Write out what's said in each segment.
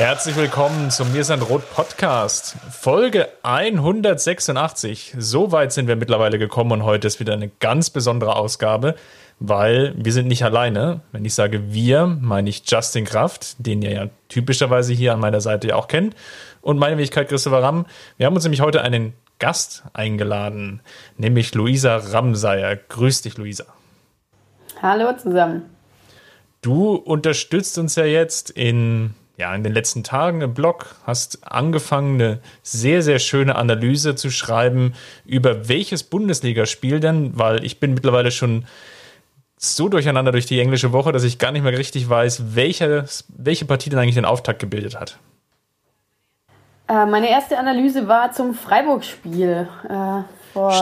Herzlich willkommen zum Mir sind Rot Podcast, Folge 186. So weit sind wir mittlerweile gekommen und heute ist wieder eine ganz besondere Ausgabe, weil wir sind nicht alleine. Wenn ich sage wir, meine ich Justin Kraft, den ihr ja typischerweise hier an meiner Seite ja auch kennt, und meine Wenigkeit Christopher Ramm. Wir haben uns nämlich heute einen Gast eingeladen, nämlich Luisa Ramsayer. Grüß dich, Luisa. Hallo zusammen. Du unterstützt uns ja jetzt in ja, in den letzten Tagen im Blog hast angefangen, eine sehr, sehr schöne Analyse zu schreiben über welches Bundesligaspiel denn, weil ich bin mittlerweile schon so durcheinander durch die englische Woche, dass ich gar nicht mehr richtig weiß, welche, welche Partie denn eigentlich den Auftakt gebildet hat. Äh, meine erste Analyse war zum Freiburg-Spiel. Äh,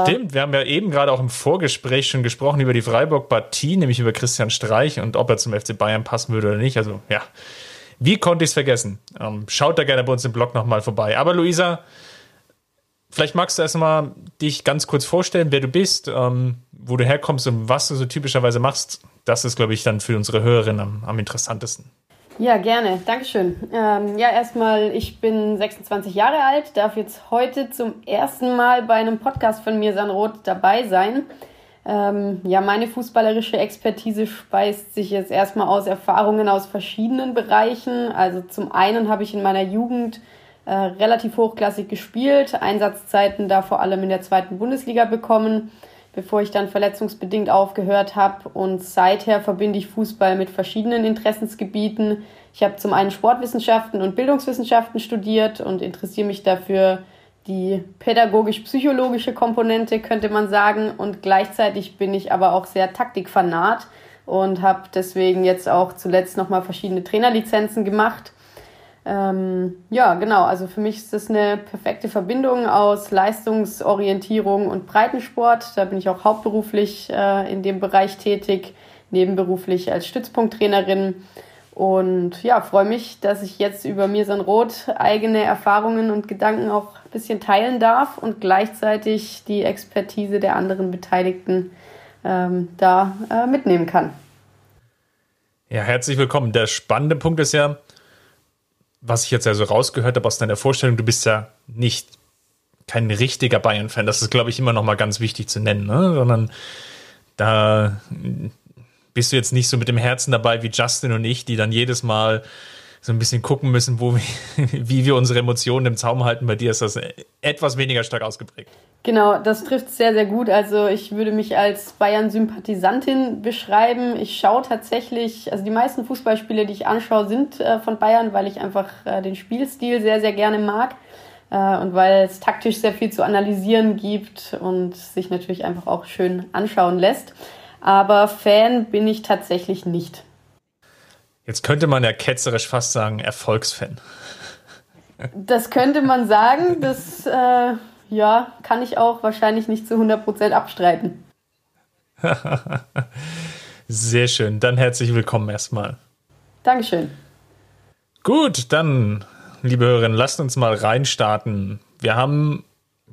Stimmt, wir haben ja eben gerade auch im Vorgespräch schon gesprochen über die Freiburg-Partie, nämlich über Christian Streich und ob er zum FC Bayern passen würde oder nicht. Also ja, wie konnte ich es vergessen? Ähm, schaut da gerne bei uns im Blog nochmal vorbei. Aber Luisa, vielleicht magst du erstmal dich ganz kurz vorstellen, wer du bist, ähm, wo du herkommst und was du so typischerweise machst. Das ist, glaube ich, dann für unsere Hörerinnen am, am interessantesten. Ja, gerne. Dankeschön. Ähm, ja, erstmal, ich bin 26 Jahre alt, darf jetzt heute zum ersten Mal bei einem Podcast von mir, Sanrot, dabei sein. Ähm, ja, meine fußballerische Expertise speist sich jetzt erstmal aus Erfahrungen aus verschiedenen Bereichen. Also zum einen habe ich in meiner Jugend äh, relativ hochklassig gespielt, Einsatzzeiten da vor allem in der zweiten Bundesliga bekommen, bevor ich dann verletzungsbedingt aufgehört habe. Und seither verbinde ich Fußball mit verschiedenen Interessensgebieten. Ich habe zum einen Sportwissenschaften und Bildungswissenschaften studiert und interessiere mich dafür die pädagogisch-psychologische Komponente, könnte man sagen. Und gleichzeitig bin ich aber auch sehr taktikfanat und habe deswegen jetzt auch zuletzt nochmal verschiedene Trainerlizenzen gemacht. Ähm, ja, genau, also für mich ist das eine perfekte Verbindung aus Leistungsorientierung und Breitensport. Da bin ich auch hauptberuflich äh, in dem Bereich tätig, nebenberuflich als Stützpunkttrainerin. Und ja, freue mich, dass ich jetzt über Mirsan Roth eigene Erfahrungen und Gedanken auch ein bisschen teilen darf und gleichzeitig die Expertise der anderen Beteiligten ähm, da äh, mitnehmen kann. Ja, herzlich willkommen. Der spannende Punkt ist ja, was ich jetzt also rausgehört habe aus deiner Vorstellung, du bist ja nicht kein richtiger Bayern-Fan. Das ist, glaube ich, immer noch mal ganz wichtig zu nennen, ne? sondern da bist du jetzt nicht so mit dem Herzen dabei wie Justin und ich, die dann jedes Mal so ein bisschen gucken müssen, wo wie wir unsere Emotionen im Zaum halten. Bei dir ist das etwas weniger stark ausgeprägt. Genau, das trifft sehr, sehr gut. Also ich würde mich als Bayern-Sympathisantin beschreiben. Ich schaue tatsächlich, also die meisten Fußballspiele, die ich anschaue, sind äh, von Bayern, weil ich einfach äh, den Spielstil sehr, sehr gerne mag äh, und weil es taktisch sehr viel zu analysieren gibt und sich natürlich einfach auch schön anschauen lässt aber Fan bin ich tatsächlich nicht. Jetzt könnte man ja ketzerisch fast sagen, Erfolgsfan. Das könnte man sagen, das äh, ja, kann ich auch wahrscheinlich nicht zu 100% abstreiten. Sehr schön, dann herzlich willkommen erstmal. Dankeschön. Gut, dann, liebe Hörerinnen, lasst uns mal reinstarten. Wir haben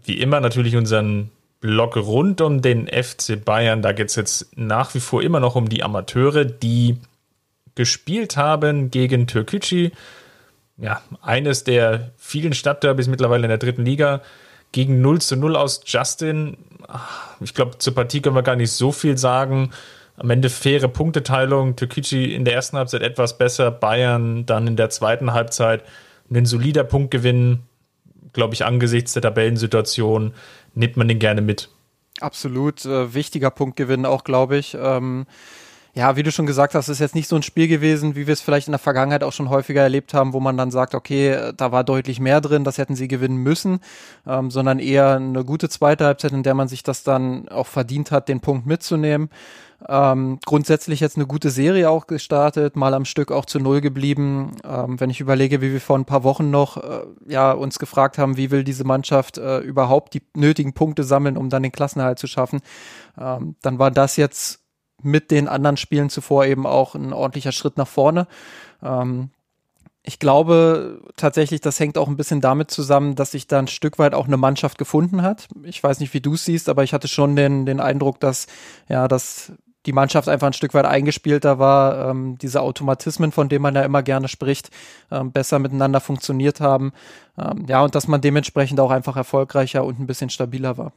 wie immer natürlich unseren Blog rund um den FC Bayern. Da geht es jetzt nach wie vor immer noch um die Amateure, die gespielt haben gegen Türkücü. Ja, eines der vielen Stadtderbys mittlerweile in der dritten Liga. Gegen 0 zu 0 aus Justin. Ich glaube, zur Partie können wir gar nicht so viel sagen. Am Ende faire Punkteteilung. Türkücü in der ersten Halbzeit etwas besser. Bayern dann in der zweiten Halbzeit ein solider Punktgewinn. Glaube ich, angesichts der Tabellensituation nimmt man den gerne mit. Absolut äh, wichtiger Punktgewinn auch, glaube ich. Ähm, ja, wie du schon gesagt hast, ist jetzt nicht so ein Spiel gewesen, wie wir es vielleicht in der Vergangenheit auch schon häufiger erlebt haben, wo man dann sagt, okay, da war deutlich mehr drin, das hätten sie gewinnen müssen, ähm, sondern eher eine gute zweite Halbzeit, in der man sich das dann auch verdient hat, den Punkt mitzunehmen. Ähm, grundsätzlich jetzt eine gute Serie auch gestartet, mal am Stück auch zu Null geblieben. Ähm, wenn ich überlege, wie wir vor ein paar Wochen noch äh, ja uns gefragt haben, wie will diese Mannschaft äh, überhaupt die nötigen Punkte sammeln, um dann den Klassenerhalt zu schaffen, ähm, dann war das jetzt mit den anderen Spielen zuvor eben auch ein ordentlicher Schritt nach vorne. Ähm, ich glaube tatsächlich, das hängt auch ein bisschen damit zusammen, dass sich da ein Stück weit auch eine Mannschaft gefunden hat. Ich weiß nicht, wie du es siehst, aber ich hatte schon den, den Eindruck, dass ja, dass die Mannschaft einfach ein Stück weit eingespielter war, ähm, diese Automatismen, von denen man ja immer gerne spricht, ähm, besser miteinander funktioniert haben. Ähm, ja, und dass man dementsprechend auch einfach erfolgreicher und ein bisschen stabiler war.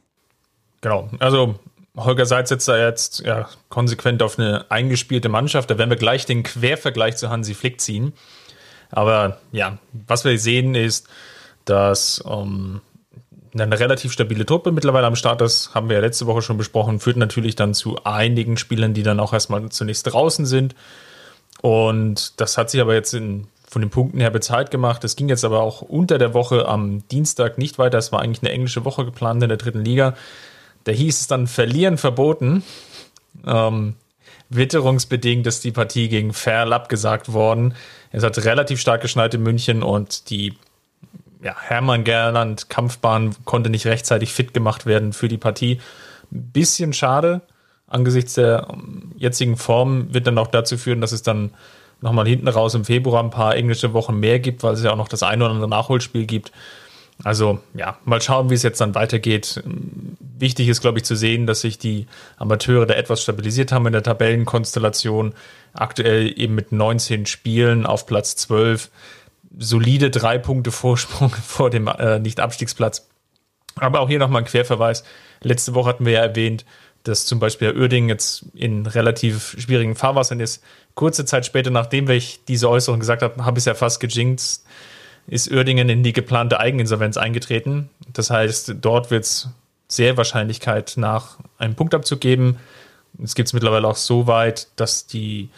Genau, also Holger Seitz setzt da jetzt ja, konsequent auf eine eingespielte Mannschaft. Da werden wir gleich den Quervergleich zu Hansi Flick ziehen. Aber ja, was wir sehen ist, dass ähm, eine relativ stabile Truppe mittlerweile am Start ist, haben wir ja letzte Woche schon besprochen, führt natürlich dann zu einigen Spielern, die dann auch erstmal zunächst draußen sind. Und das hat sich aber jetzt in, von den Punkten her bezahlt gemacht. Es ging jetzt aber auch unter der Woche am Dienstag nicht weiter. Es war eigentlich eine englische Woche geplant in der dritten Liga. Da hieß es dann Verlieren verboten. Ähm, witterungsbedingt ist die Partie gegen Ferl abgesagt worden. Es hat relativ stark geschneit in München und die ja, Hermann Gerland Kampfbahn konnte nicht rechtzeitig fit gemacht werden für die Partie. Bisschen schade. Angesichts der ähm, jetzigen Form wird dann auch dazu führen, dass es dann nochmal hinten raus im Februar ein paar englische Wochen mehr gibt, weil es ja auch noch das ein oder andere Nachholspiel gibt. Also ja, mal schauen, wie es jetzt dann weitergeht. Wichtig ist, glaube ich, zu sehen, dass sich die Amateure da etwas stabilisiert haben in der Tabellenkonstellation. Aktuell eben mit 19 Spielen auf Platz 12. Solide drei Punkte Vorsprung vor dem äh, Nicht-Abstiegsplatz. Aber auch hier nochmal ein Querverweis. Letzte Woche hatten wir ja erwähnt, dass zum Beispiel Uerdingen jetzt in relativ schwierigen Fahrwassern ist. Kurze Zeit später, nachdem ich diese Äußerung gesagt habe, habe ich es ja fast gejinxt ist Uerdingen in die geplante Eigeninsolvenz eingetreten. Das heißt, dort wird es sehr Wahrscheinlichkeit nach einem Punktabzug geben. Es gibt es mittlerweile auch so weit, dass die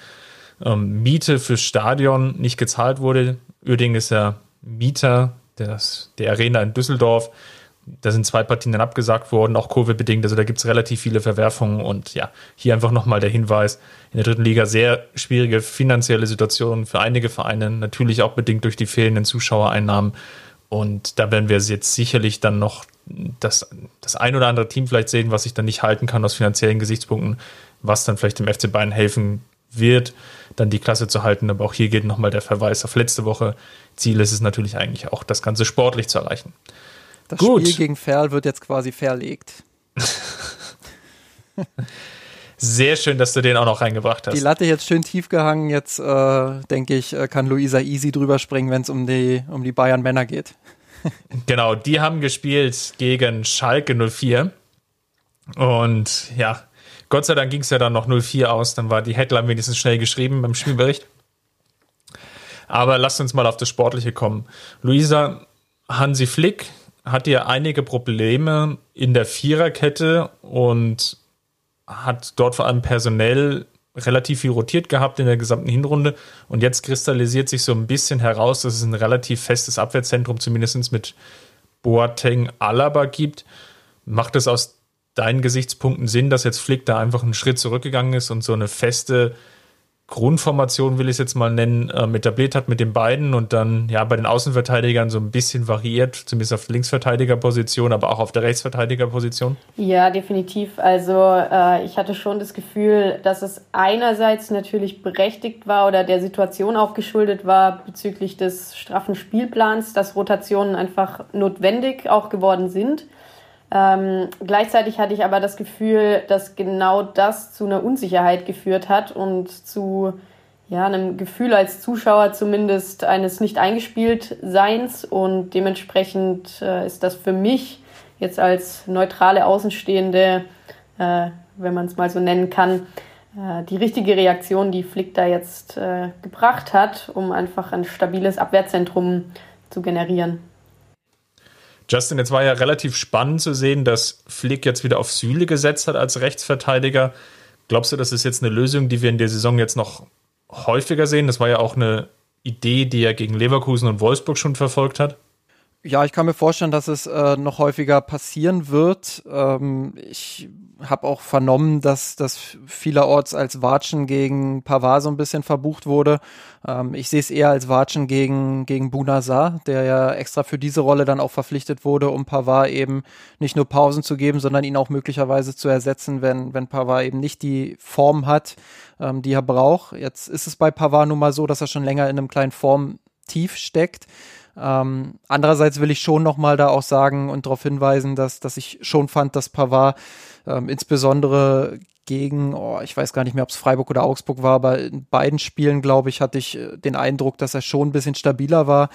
ähm, Miete fürs Stadion nicht gezahlt wurde. Uerdingen ist ja Mieter des, der Arena in Düsseldorf. Da sind zwei Partien dann abgesagt worden, auch Covid-bedingt. Also da gibt es relativ viele Verwerfungen. Und ja, hier einfach nochmal der Hinweis, in der dritten Liga sehr schwierige finanzielle Situation für einige Vereine, natürlich auch bedingt durch die fehlenden Zuschauereinnahmen. Und da werden wir jetzt sicherlich dann noch das, das ein oder andere Team vielleicht sehen, was sich dann nicht halten kann aus finanziellen Gesichtspunkten, was dann vielleicht dem FC Bayern helfen wird, dann die Klasse zu halten. Aber auch hier geht nochmal der Verweis auf letzte Woche. Ziel ist es natürlich eigentlich auch, das Ganze sportlich zu erreichen. Das Gut. Spiel gegen Ferl wird jetzt quasi verlegt. Sehr schön, dass du den auch noch reingebracht hast. Die Latte jetzt schön tief gehangen. Jetzt äh, denke ich, äh, kann Luisa easy drüber springen, wenn es um die, um die Bayern Männer geht. genau, die haben gespielt gegen Schalke 04. Und ja, Gott sei Dank ging es ja dann noch 04 aus. Dann war die Headline wenigstens schnell geschrieben beim Spielbericht. Aber lasst uns mal auf das Sportliche kommen. Luisa, Hansi Flick hat ja einige Probleme in der Viererkette und hat dort vor allem personell relativ viel rotiert gehabt in der gesamten Hinrunde. Und jetzt kristallisiert sich so ein bisschen heraus, dass es ein relativ festes Abwehrzentrum, zumindest mit Boateng Alaba gibt. Macht es aus deinen Gesichtspunkten Sinn, dass jetzt Flick da einfach einen Schritt zurückgegangen ist und so eine feste Grundformation, will ich es jetzt mal nennen, äh, etabliert hat mit den beiden und dann ja bei den Außenverteidigern so ein bisschen variiert, zumindest auf der Linksverteidigerposition, aber auch auf der Rechtsverteidigerposition? Ja, definitiv. Also äh, ich hatte schon das Gefühl, dass es einerseits natürlich berechtigt war oder der Situation auch geschuldet war bezüglich des straffen Spielplans, dass Rotationen einfach notwendig auch geworden sind. Ähm, gleichzeitig hatte ich aber das Gefühl, dass genau das zu einer Unsicherheit geführt hat und zu ja, einem Gefühl als Zuschauer zumindest eines nicht eingespielt Seins und dementsprechend äh, ist das für mich jetzt als neutrale Außenstehende, äh, wenn man es mal so nennen kann, äh, die richtige Reaktion, die Flick da jetzt äh, gebracht hat, um einfach ein stabiles Abwehrzentrum zu generieren. Justin, jetzt war ja relativ spannend zu sehen, dass Flick jetzt wieder auf Süle gesetzt hat als Rechtsverteidiger. Glaubst du, das ist jetzt eine Lösung, die wir in der Saison jetzt noch häufiger sehen? Das war ja auch eine Idee, die er gegen Leverkusen und Wolfsburg schon verfolgt hat. Ja, ich kann mir vorstellen, dass es äh, noch häufiger passieren wird. Ähm, ich habe auch vernommen, dass das vielerorts als Watschen gegen Pavard so ein bisschen verbucht wurde. Ähm, ich sehe es eher als Watschen gegen, gegen Bunazar, der ja extra für diese Rolle dann auch verpflichtet wurde, um Pavard eben nicht nur Pausen zu geben, sondern ihn auch möglicherweise zu ersetzen, wenn, wenn Pavard eben nicht die Form hat, ähm, die er braucht. Jetzt ist es bei Pavard nun mal so, dass er schon länger in einem kleinen Formtief steckt. Ähm, andererseits will ich schon nochmal da auch sagen und darauf hinweisen, dass, dass ich schon fand, dass Pavard ähm, insbesondere gegen, oh, ich weiß gar nicht mehr, ob es Freiburg oder Augsburg war, aber in beiden Spielen, glaube ich, hatte ich äh, den Eindruck, dass er schon ein bisschen stabiler war,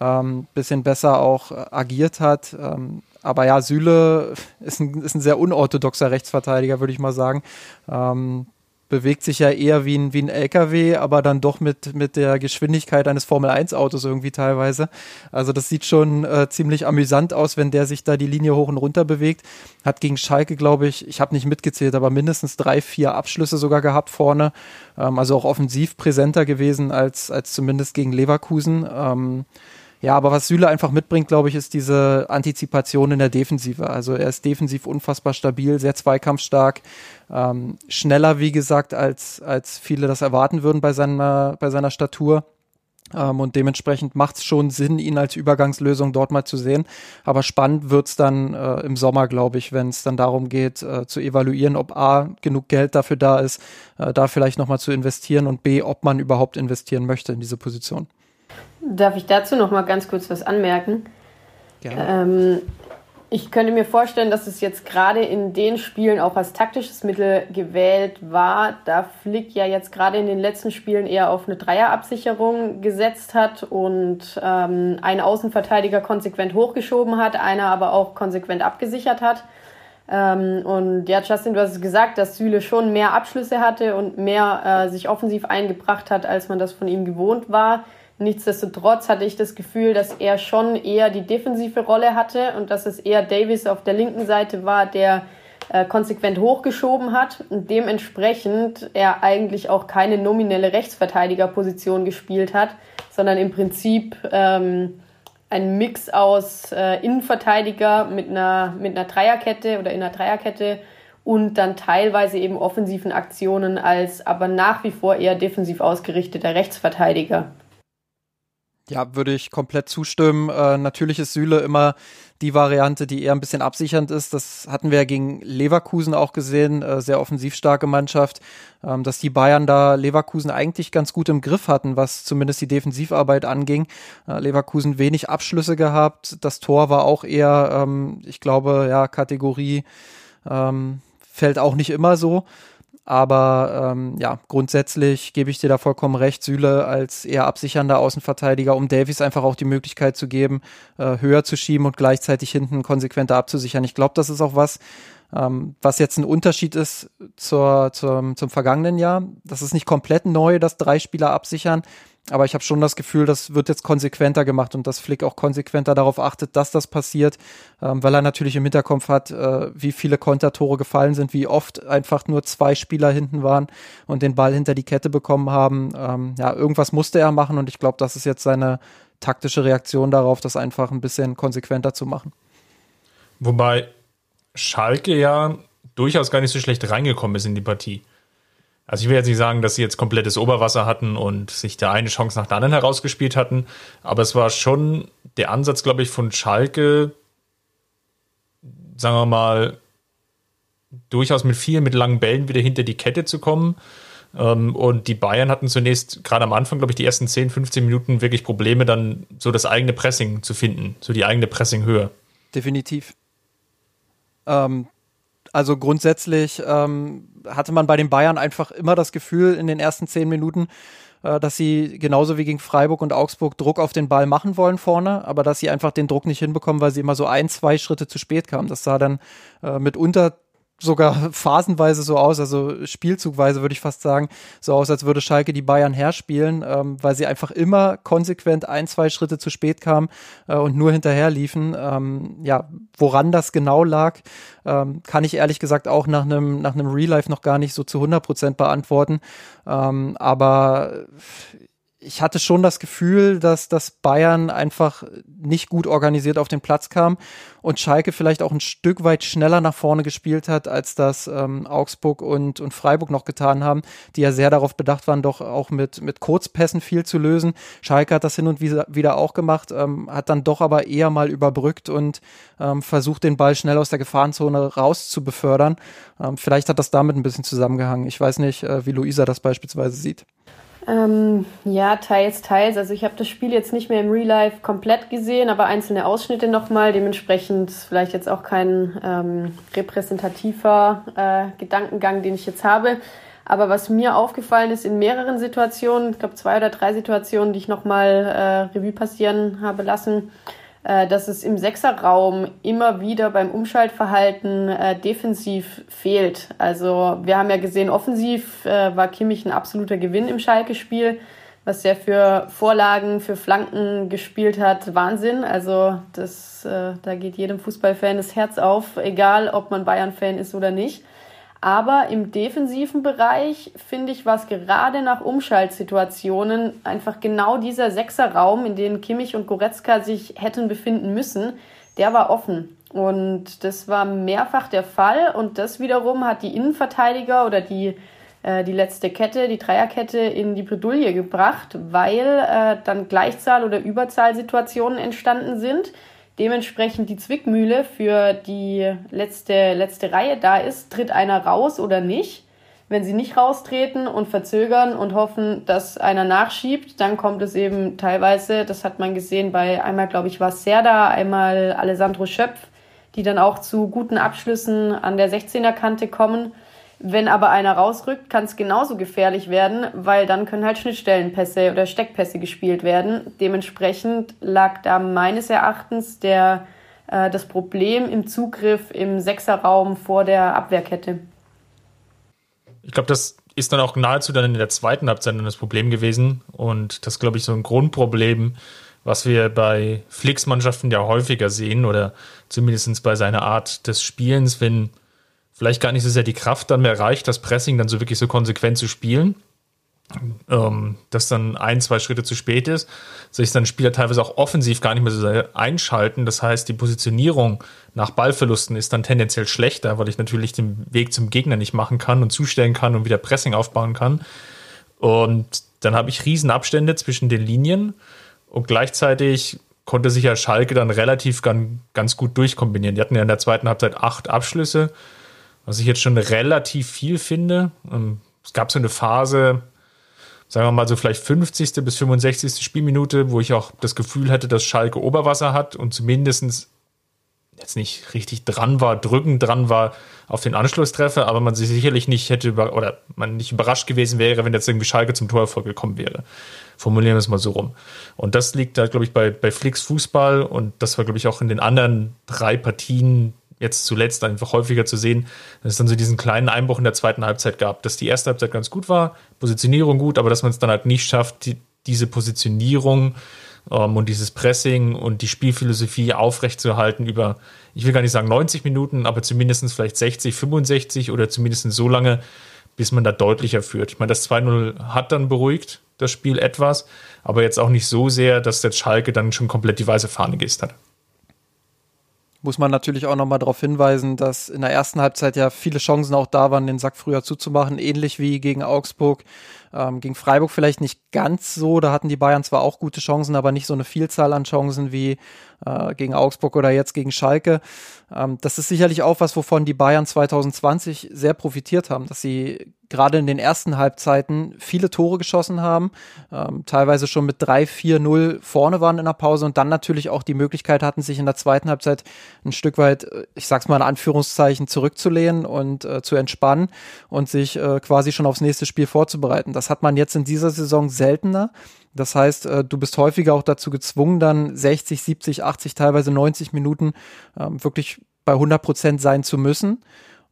ähm, bisschen besser auch äh, agiert hat. Ähm, aber ja, Süle ist ein, ist ein sehr unorthodoxer Rechtsverteidiger, würde ich mal sagen. Ähm, bewegt sich ja eher wie ein, wie ein LKW, aber dann doch mit, mit der Geschwindigkeit eines Formel-1-Autos irgendwie teilweise. Also das sieht schon äh, ziemlich amüsant aus, wenn der sich da die Linie hoch und runter bewegt. Hat gegen Schalke, glaube ich, ich habe nicht mitgezählt, aber mindestens drei, vier Abschlüsse sogar gehabt vorne. Ähm, also auch offensiv präsenter gewesen als, als zumindest gegen Leverkusen. Ähm, ja, aber was Süle einfach mitbringt, glaube ich, ist diese Antizipation in der Defensive. Also er ist defensiv unfassbar stabil, sehr zweikampfstark, ähm, schneller, wie gesagt, als, als viele das erwarten würden bei seiner, bei seiner Statur. Ähm, und dementsprechend macht es schon Sinn, ihn als Übergangslösung dort mal zu sehen. Aber spannend wird's dann äh, im Sommer, glaube ich, wenn es dann darum geht, äh, zu evaluieren, ob A, genug Geld dafür da ist, äh, da vielleicht nochmal zu investieren und B, ob man überhaupt investieren möchte in diese Position. Darf ich dazu noch mal ganz kurz was anmerken? Ähm, ich könnte mir vorstellen, dass es jetzt gerade in den Spielen auch als taktisches Mittel gewählt war, da Flick ja jetzt gerade in den letzten Spielen eher auf eine Dreierabsicherung gesetzt hat und ähm, einen Außenverteidiger konsequent hochgeschoben hat, einer aber auch konsequent abgesichert hat. Ähm, und ja, Justin, du hast gesagt, dass Süle schon mehr Abschlüsse hatte und mehr äh, sich offensiv eingebracht hat, als man das von ihm gewohnt war. Nichtsdestotrotz hatte ich das Gefühl, dass er schon eher die defensive Rolle hatte und dass es eher Davis auf der linken Seite war, der äh, konsequent hochgeschoben hat und dementsprechend er eigentlich auch keine nominelle Rechtsverteidigerposition gespielt hat, sondern im Prinzip ähm, ein Mix aus äh, Innenverteidiger mit einer, mit einer Dreierkette oder in einer Dreierkette und dann teilweise eben offensiven Aktionen als aber nach wie vor eher defensiv ausgerichteter Rechtsverteidiger. Ja, würde ich komplett zustimmen. Äh, natürlich ist Süle immer die Variante, die eher ein bisschen absichernd ist. Das hatten wir ja gegen Leverkusen auch gesehen, äh, sehr offensiv starke Mannschaft, ähm, dass die Bayern da Leverkusen eigentlich ganz gut im Griff hatten, was zumindest die Defensivarbeit anging. Äh, Leverkusen wenig Abschlüsse gehabt. Das Tor war auch eher, ähm, ich glaube, ja, Kategorie ähm, fällt auch nicht immer so. Aber ähm, ja, grundsätzlich gebe ich dir da vollkommen recht. Süle als eher absichernder Außenverteidiger, um Davies einfach auch die Möglichkeit zu geben, äh, höher zu schieben und gleichzeitig hinten konsequenter abzusichern. Ich glaube, das ist auch was, ähm, was jetzt ein Unterschied ist zur, zum, zum vergangenen Jahr. Das ist nicht komplett neu, dass drei Spieler absichern. Aber ich habe schon das Gefühl, das wird jetzt konsequenter gemacht und dass Flick auch konsequenter darauf achtet, dass das passiert, ähm, weil er natürlich im Hinterkopf hat, äh, wie viele Kontertore gefallen sind, wie oft einfach nur zwei Spieler hinten waren und den Ball hinter die Kette bekommen haben. Ähm, ja, irgendwas musste er machen und ich glaube, das ist jetzt seine taktische Reaktion darauf, das einfach ein bisschen konsequenter zu machen. Wobei Schalke ja durchaus gar nicht so schlecht reingekommen ist in die Partie. Also ich will jetzt nicht sagen, dass sie jetzt komplettes Oberwasser hatten und sich da eine Chance nach der anderen herausgespielt hatten, aber es war schon der Ansatz, glaube ich, von Schalke, sagen wir mal, durchaus mit vielen, mit langen Bällen wieder hinter die Kette zu kommen. Ähm, und die Bayern hatten zunächst gerade am Anfang, glaube ich, die ersten 10, 15 Minuten wirklich Probleme, dann so das eigene Pressing zu finden, so die eigene Pressinghöhe. Definitiv. Ähm, also grundsätzlich ähm, hatte man bei den Bayern einfach immer das Gefühl in den ersten zehn Minuten, äh, dass sie genauso wie gegen Freiburg und Augsburg Druck auf den Ball machen wollen vorne, aber dass sie einfach den Druck nicht hinbekommen, weil sie immer so ein, zwei Schritte zu spät kamen. Das sah dann äh, mitunter sogar phasenweise so aus, also spielzugweise würde ich fast sagen, so aus, als würde Schalke die Bayern herspielen, ähm, weil sie einfach immer konsequent ein, zwei Schritte zu spät kamen äh, und nur hinterher liefen. Ähm, ja, woran das genau lag, ähm, kann ich ehrlich gesagt auch nach einem nach einem Real Life noch gar nicht so zu 100 Prozent beantworten. Ähm, aber ich hatte schon das Gefühl, dass das Bayern einfach nicht gut organisiert auf den Platz kam und Schalke vielleicht auch ein Stück weit schneller nach vorne gespielt hat, als das ähm, Augsburg und, und Freiburg noch getan haben, die ja sehr darauf bedacht waren, doch auch mit, mit Kurzpässen viel zu lösen. Schalke hat das hin und wieder auch gemacht, ähm, hat dann doch aber eher mal überbrückt und ähm, versucht, den Ball schnell aus der Gefahrenzone raus zu befördern. Ähm, vielleicht hat das damit ein bisschen zusammengehangen. Ich weiß nicht, äh, wie Luisa das beispielsweise sieht. Ähm, ja, teils, teils. Also ich habe das Spiel jetzt nicht mehr im Real Life komplett gesehen, aber einzelne Ausschnitte nochmal. Dementsprechend vielleicht jetzt auch kein ähm, repräsentativer äh, Gedankengang, den ich jetzt habe. Aber was mir aufgefallen ist in mehreren Situationen, ich glaube zwei oder drei Situationen, die ich nochmal äh, Revue passieren habe lassen, dass es im Sechserraum immer wieder beim Umschaltverhalten äh, defensiv fehlt. Also wir haben ja gesehen, offensiv äh, war Kimmich ein absoluter Gewinn im Schalke-Spiel, was er für Vorlagen, für Flanken gespielt hat. Wahnsinn. Also das, äh, da geht jedem Fußballfan das Herz auf, egal ob man Bayern-Fan ist oder nicht. Aber im defensiven Bereich finde ich, was gerade nach Umschaltsituationen einfach genau dieser Sechserraum, in dem Kimmich und Goretzka sich hätten befinden müssen, der war offen. Und das war mehrfach der Fall. Und das wiederum hat die Innenverteidiger oder die, äh, die letzte Kette, die Dreierkette in die Bredouille gebracht, weil äh, dann Gleichzahl- oder Überzahlsituationen entstanden sind dementsprechend die Zwickmühle für die letzte, letzte Reihe da ist, tritt einer raus oder nicht. Wenn sie nicht raustreten und verzögern und hoffen, dass einer nachschiebt, dann kommt es eben teilweise, das hat man gesehen bei einmal, glaube ich, war Serda, einmal Alessandro Schöpf, die dann auch zu guten Abschlüssen an der 16er Kante kommen. Wenn aber einer rausrückt, kann es genauso gefährlich werden, weil dann können halt Schnittstellenpässe oder Steckpässe gespielt werden. Dementsprechend lag da meines Erachtens der, äh, das Problem im Zugriff im Sechserraum vor der Abwehrkette. Ich glaube, das ist dann auch nahezu dann in der zweiten Halbzeit das Problem gewesen. Und das, glaube ich, so ein Grundproblem, was wir bei Flix-Mannschaften ja häufiger sehen oder zumindest bei seiner Art des Spielens, wenn vielleicht gar nicht so sehr die Kraft dann mehr reicht, das Pressing dann so wirklich so konsequent zu spielen. Ähm, dass dann ein, zwei Schritte zu spät ist, sich dann Spieler teilweise auch offensiv gar nicht mehr so sehr einschalten. Das heißt, die Positionierung nach Ballverlusten ist dann tendenziell schlechter, weil ich natürlich den Weg zum Gegner nicht machen kann und zustellen kann und wieder Pressing aufbauen kann. Und dann habe ich Riesenabstände zwischen den Linien und gleichzeitig konnte sich ja Schalke dann relativ ganz gut durchkombinieren. Die hatten ja in der zweiten Halbzeit acht Abschlüsse was ich jetzt schon relativ viel finde. Ähm, es gab so eine Phase, sagen wir mal so vielleicht 50. bis 65. Spielminute, wo ich auch das Gefühl hatte, dass Schalke Oberwasser hat und zumindest jetzt nicht richtig dran war, drückend dran war auf den Anschlusstreffer, aber man sich sicherlich nicht hätte über oder man nicht überrascht gewesen wäre, wenn jetzt irgendwie Schalke zum Torerfolg gekommen wäre. Formulieren wir es mal so rum. Und das liegt da, glaube ich, bei, bei Flicks Fußball und das war, glaube ich, auch in den anderen drei Partien jetzt zuletzt einfach häufiger zu sehen, dass es dann so diesen kleinen Einbruch in der zweiten Halbzeit gab, dass die erste Halbzeit ganz gut war, Positionierung gut, aber dass man es dann halt nicht schafft, die, diese Positionierung ähm, und dieses Pressing und die Spielphilosophie aufrechtzuerhalten über, ich will gar nicht sagen 90 Minuten, aber zumindest vielleicht 60, 65 oder zumindest so lange, bis man da deutlicher führt. Ich meine, das 2-0 hat dann beruhigt das Spiel etwas, aber jetzt auch nicht so sehr, dass jetzt Schalke dann schon komplett die weiße Fahne gehisst hat muss man natürlich auch nochmal darauf hinweisen, dass in der ersten Halbzeit ja viele Chancen auch da waren, den Sack früher zuzumachen, ähnlich wie gegen Augsburg. Ähm, gegen Freiburg vielleicht nicht ganz so, da hatten die Bayern zwar auch gute Chancen, aber nicht so eine Vielzahl an Chancen wie äh, gegen Augsburg oder jetzt gegen Schalke. Ähm, das ist sicherlich auch was, wovon die Bayern 2020 sehr profitiert haben, dass sie gerade in den ersten Halbzeiten viele Tore geschossen haben, ähm, teilweise schon mit 3, 4, 0 vorne waren in der Pause und dann natürlich auch die Möglichkeit hatten, sich in der zweiten Halbzeit ein Stück weit, äh, ich sag's mal in Anführungszeichen, zurückzulehnen und äh, zu entspannen und sich äh, quasi schon aufs nächste Spiel vorzubereiten. Das hat man jetzt in dieser Saison seltener. Das heißt, äh, du bist häufiger auch dazu gezwungen, dann 60, 70, 80, teilweise 90 Minuten ähm, wirklich bei 100 Prozent sein zu müssen.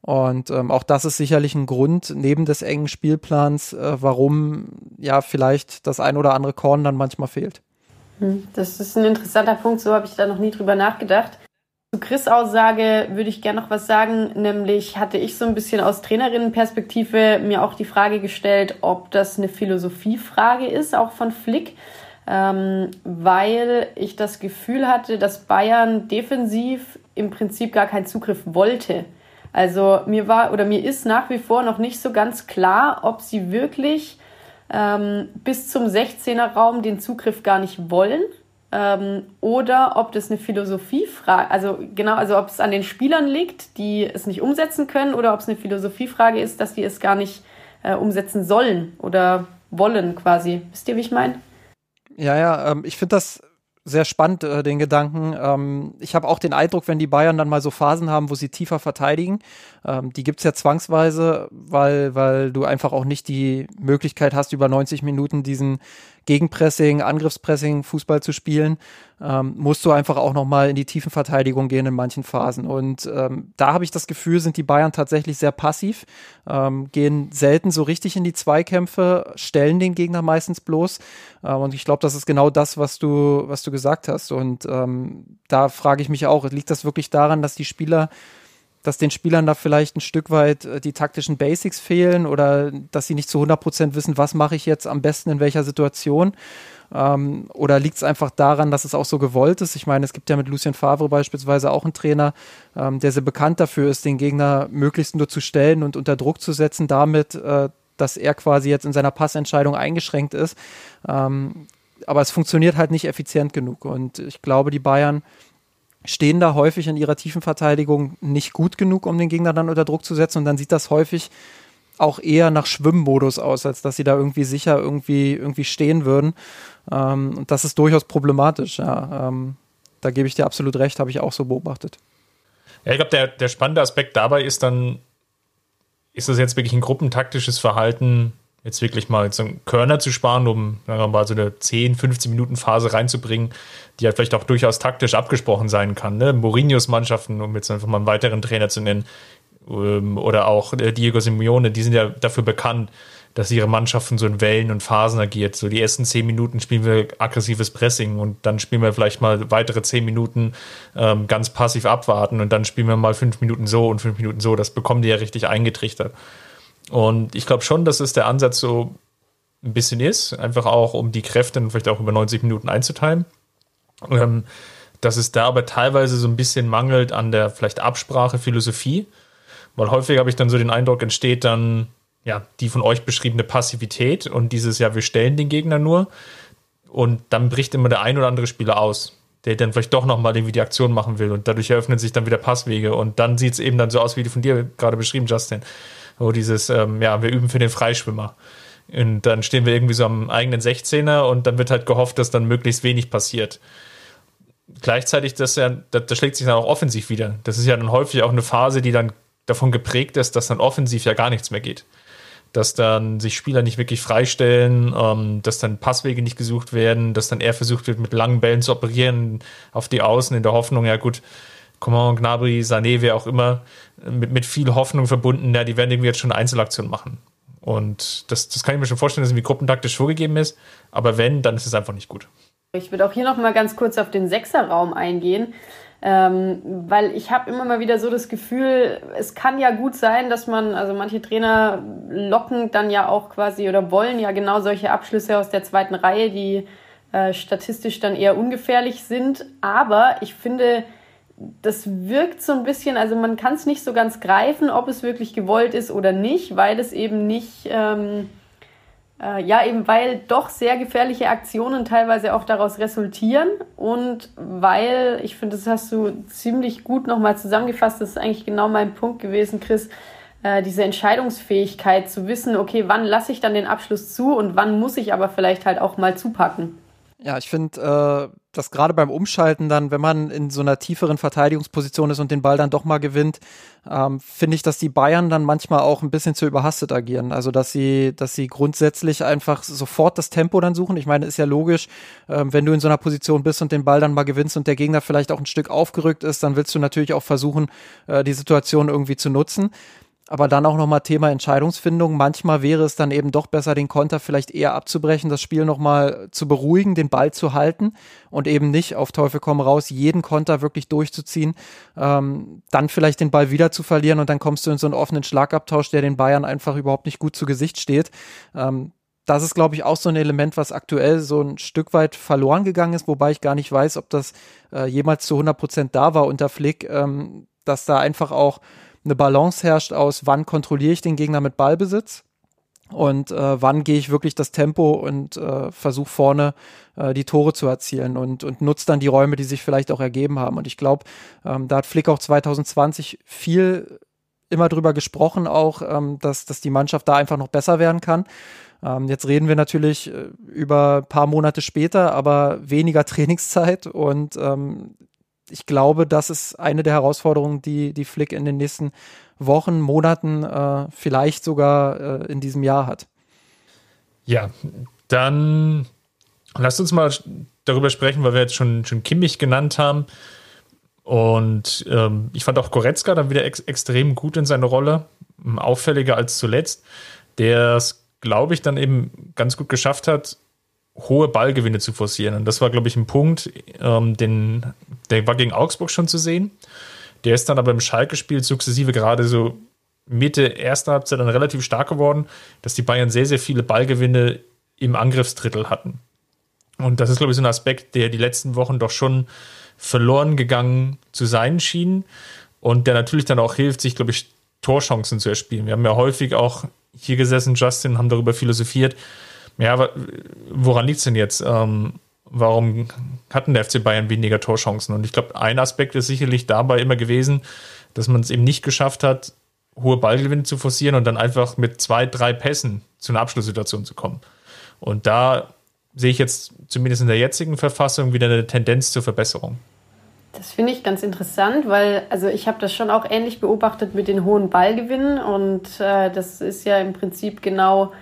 Und ähm, auch das ist sicherlich ein Grund neben des engen Spielplans, äh, warum ja vielleicht das ein oder andere Korn dann manchmal fehlt. Hm, das ist ein interessanter Punkt, so habe ich da noch nie drüber nachgedacht. Zu Chris Aussage würde ich gerne noch was sagen, nämlich hatte ich so ein bisschen aus Trainerinnenperspektive mir auch die Frage gestellt, ob das eine Philosophiefrage ist, auch von Flick, ähm, weil ich das Gefühl hatte, dass Bayern defensiv im Prinzip gar keinen Zugriff wollte. Also mir war oder mir ist nach wie vor noch nicht so ganz klar, ob sie wirklich ähm, bis zum 16er Raum den Zugriff gar nicht wollen ähm, oder ob das eine Philosophiefrage, also genau, also ob es an den Spielern liegt, die es nicht umsetzen können oder ob es eine Philosophiefrage ist, dass die es gar nicht äh, umsetzen sollen oder wollen quasi. Wisst ihr, wie ich meine? Ja, ja, ähm, ich finde das sehr spannend, äh, den Gedanken. Ähm, ich habe auch den Eindruck, wenn die Bayern dann mal so Phasen haben, wo sie tiefer verteidigen, ähm, die gibt's ja zwangsweise, weil, weil du einfach auch nicht die Möglichkeit hast, über 90 Minuten diesen Gegenpressing, Angriffspressing, Fußball zu spielen, ähm, musst du einfach auch nochmal in die Tiefenverteidigung gehen in manchen Phasen. Und ähm, da habe ich das Gefühl, sind die Bayern tatsächlich sehr passiv, ähm, gehen selten so richtig in die Zweikämpfe, stellen den Gegner meistens bloß. Ähm, und ich glaube, das ist genau das, was du, was du gesagt hast. Und ähm, da frage ich mich auch, liegt das wirklich daran, dass die Spieler dass den Spielern da vielleicht ein Stück weit äh, die taktischen Basics fehlen oder dass sie nicht zu 100 Prozent wissen, was mache ich jetzt am besten in welcher Situation. Ähm, oder liegt es einfach daran, dass es auch so gewollt ist? Ich meine, es gibt ja mit Lucien Favre beispielsweise auch einen Trainer, ähm, der sehr bekannt dafür ist, den Gegner möglichst nur zu stellen und unter Druck zu setzen, damit, äh, dass er quasi jetzt in seiner Passentscheidung eingeschränkt ist. Ähm, aber es funktioniert halt nicht effizient genug. Und ich glaube, die Bayern stehen da häufig in ihrer tiefen Verteidigung nicht gut genug, um den Gegner dann unter Druck zu setzen. Und dann sieht das häufig auch eher nach Schwimmmodus aus, als dass sie da irgendwie sicher irgendwie, irgendwie stehen würden. Ähm, und das ist durchaus problematisch. Ja. Ähm, da gebe ich dir absolut recht, habe ich auch so beobachtet. Ja, ich glaube, der, der spannende Aspekt dabei ist dann, ist das jetzt wirklich ein gruppentaktisches Verhalten jetzt wirklich mal so einen Körner zu sparen, um mal so eine 10, 15 Minuten Phase reinzubringen, die halt vielleicht auch durchaus taktisch abgesprochen sein kann. Ne? Mourinhos Mannschaften, um jetzt einfach mal einen weiteren Trainer zu nennen, ähm, oder auch äh, Diego Simeone, die sind ja dafür bekannt, dass ihre Mannschaften so in Wellen und Phasen agiert. So die ersten zehn Minuten spielen wir aggressives Pressing und dann spielen wir vielleicht mal weitere zehn Minuten ähm, ganz passiv abwarten und dann spielen wir mal fünf Minuten so und fünf Minuten so. Das bekommen die ja richtig eingetrichtert. Und ich glaube schon, dass es der Ansatz so ein bisschen ist, einfach auch, um die Kräfte vielleicht auch über 90 Minuten einzuteilen. Ähm, dass es da aber teilweise so ein bisschen mangelt an der vielleicht Absprache, Philosophie, weil häufig habe ich dann so den Eindruck, entsteht dann ja die von euch beschriebene Passivität und dieses ja, wir stellen den Gegner nur und dann bricht immer der ein oder andere Spieler aus, der dann vielleicht doch nochmal irgendwie die Aktion machen will und dadurch eröffnen sich dann wieder Passwege und dann sieht es eben dann so aus, wie du von dir gerade beschrieben, Justin so dieses, ähm, ja, wir üben für den Freischwimmer. Und dann stehen wir irgendwie so am eigenen 16er und dann wird halt gehofft, dass dann möglichst wenig passiert. Gleichzeitig, das, ja, das, das schlägt sich dann auch offensiv wieder. Das ist ja dann häufig auch eine Phase, die dann davon geprägt ist, dass dann offensiv ja gar nichts mehr geht. Dass dann sich Spieler nicht wirklich freistellen, ähm, dass dann Passwege nicht gesucht werden, dass dann eher versucht wird, mit langen Bällen zu operieren auf die Außen in der Hoffnung, ja gut, Coman, Gnabry, Sané, wer auch immer, mit, mit viel Hoffnung verbunden, ja, die werden irgendwie jetzt schon eine Einzelaktion machen. Und das, das kann ich mir schon vorstellen, dass es irgendwie gruppentaktisch vorgegeben ist. Aber wenn, dann ist es einfach nicht gut. Ich würde auch hier noch mal ganz kurz auf den Sechserraum eingehen. Ähm, weil ich habe immer mal wieder so das Gefühl, es kann ja gut sein, dass man, also manche Trainer locken dann ja auch quasi oder wollen ja genau solche Abschlüsse aus der zweiten Reihe, die äh, statistisch dann eher ungefährlich sind. Aber ich finde, das wirkt so ein bisschen, also man kann es nicht so ganz greifen, ob es wirklich gewollt ist oder nicht, weil es eben nicht, ähm, äh, ja, eben weil doch sehr gefährliche Aktionen teilweise auch daraus resultieren und weil, ich finde, das hast du ziemlich gut nochmal zusammengefasst, das ist eigentlich genau mein Punkt gewesen, Chris, äh, diese Entscheidungsfähigkeit zu wissen, okay, wann lasse ich dann den Abschluss zu und wann muss ich aber vielleicht halt auch mal zupacken. Ja, ich finde, äh, dass gerade beim Umschalten dann, wenn man in so einer tieferen Verteidigungsposition ist und den Ball dann doch mal gewinnt, ähm, finde ich, dass die Bayern dann manchmal auch ein bisschen zu überhastet agieren. Also dass sie, dass sie grundsätzlich einfach sofort das Tempo dann suchen. Ich meine, ist ja logisch, ähm, wenn du in so einer Position bist und den Ball dann mal gewinnst und der Gegner vielleicht auch ein Stück aufgerückt ist, dann willst du natürlich auch versuchen, äh, die Situation irgendwie zu nutzen. Aber dann auch nochmal Thema Entscheidungsfindung. Manchmal wäre es dann eben doch besser, den Konter vielleicht eher abzubrechen, das Spiel nochmal zu beruhigen, den Ball zu halten und eben nicht auf Teufel komm raus, jeden Konter wirklich durchzuziehen, ähm, dann vielleicht den Ball wieder zu verlieren und dann kommst du in so einen offenen Schlagabtausch, der den Bayern einfach überhaupt nicht gut zu Gesicht steht. Ähm, das ist, glaube ich, auch so ein Element, was aktuell so ein Stück weit verloren gegangen ist, wobei ich gar nicht weiß, ob das äh, jemals zu 100 Prozent da war unter Flick, ähm, dass da einfach auch eine Balance herrscht aus, wann kontrolliere ich den Gegner mit Ballbesitz und äh, wann gehe ich wirklich das Tempo und äh, versuche vorne äh, die Tore zu erzielen und, und nutze dann die Räume, die sich vielleicht auch ergeben haben. Und ich glaube, ähm, da hat Flick auch 2020 viel immer drüber gesprochen, auch, ähm, dass, dass die Mannschaft da einfach noch besser werden kann. Ähm, jetzt reden wir natürlich äh, über ein paar Monate später, aber weniger Trainingszeit und ähm, ich glaube, das ist eine der Herausforderungen, die, die Flick in den nächsten Wochen, Monaten, äh, vielleicht sogar äh, in diesem Jahr hat. Ja, dann lasst uns mal darüber sprechen, weil wir jetzt schon, schon Kimmich genannt haben. Und ähm, ich fand auch Goretzka dann wieder ex extrem gut in seiner Rolle, auffälliger als zuletzt, der es, glaube ich, dann eben ganz gut geschafft hat, hohe Ballgewinne zu forcieren. Und das war, glaube ich, ein Punkt, ähm, den, der war gegen Augsburg schon zu sehen. Der ist dann aber im Schalke-Spiel sukzessive gerade so Mitte erster Halbzeit dann relativ stark geworden, dass die Bayern sehr, sehr viele Ballgewinne im Angriffsdrittel hatten. Und das ist, glaube ich, so ein Aspekt, der die letzten Wochen doch schon verloren gegangen zu sein schien und der natürlich dann auch hilft, sich, glaube ich, Torchancen zu erspielen. Wir haben ja häufig auch hier gesessen, Justin, haben darüber philosophiert, ja, woran liegt es denn jetzt? Ähm, warum hatten der FC Bayern weniger Torchancen? Und ich glaube, ein Aspekt ist sicherlich dabei immer gewesen, dass man es eben nicht geschafft hat, hohe Ballgewinne zu forcieren und dann einfach mit zwei, drei Pässen zu einer Abschlusssituation zu kommen. Und da sehe ich jetzt zumindest in der jetzigen Verfassung wieder eine Tendenz zur Verbesserung. Das finde ich ganz interessant, weil also ich habe das schon auch ähnlich beobachtet mit den hohen Ballgewinnen und äh, das ist ja im Prinzip genau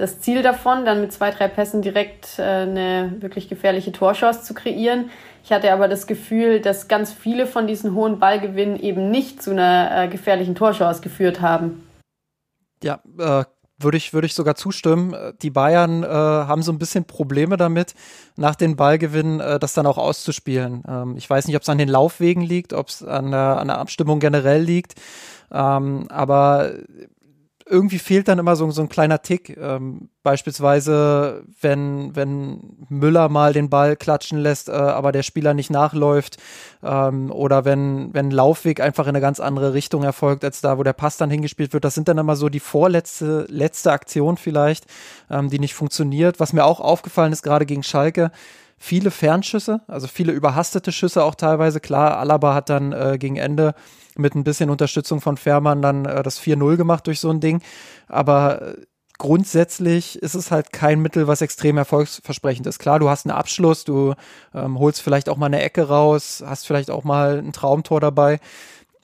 das Ziel davon, dann mit zwei, drei Pässen direkt äh, eine wirklich gefährliche Torchance zu kreieren. Ich hatte aber das Gefühl, dass ganz viele von diesen hohen Ballgewinnen eben nicht zu einer äh, gefährlichen Torchance geführt haben. Ja, äh, würde ich, würde ich sogar zustimmen. Die Bayern äh, haben so ein bisschen Probleme damit, nach den Ballgewinnen äh, das dann auch auszuspielen. Ähm, ich weiß nicht, ob es an den Laufwegen liegt, ob es an, an der Abstimmung generell liegt. Ähm, aber irgendwie fehlt dann immer so, so ein kleiner Tick. Ähm, beispielsweise, wenn, wenn Müller mal den Ball klatschen lässt, äh, aber der Spieler nicht nachläuft, ähm, oder wenn, wenn Laufweg einfach in eine ganz andere Richtung erfolgt, als da, wo der Pass dann hingespielt wird. Das sind dann immer so die vorletzte, letzte Aktion vielleicht, ähm, die nicht funktioniert. Was mir auch aufgefallen ist, gerade gegen Schalke, viele Fernschüsse, also viele überhastete Schüsse auch teilweise. Klar, Alaba hat dann äh, gegen Ende mit ein bisschen Unterstützung von Fährmann dann äh, das 4-0 gemacht durch so ein Ding. Aber äh, grundsätzlich ist es halt kein Mittel, was extrem erfolgsversprechend ist. Klar, du hast einen Abschluss, du ähm, holst vielleicht auch mal eine Ecke raus, hast vielleicht auch mal ein Traumtor dabei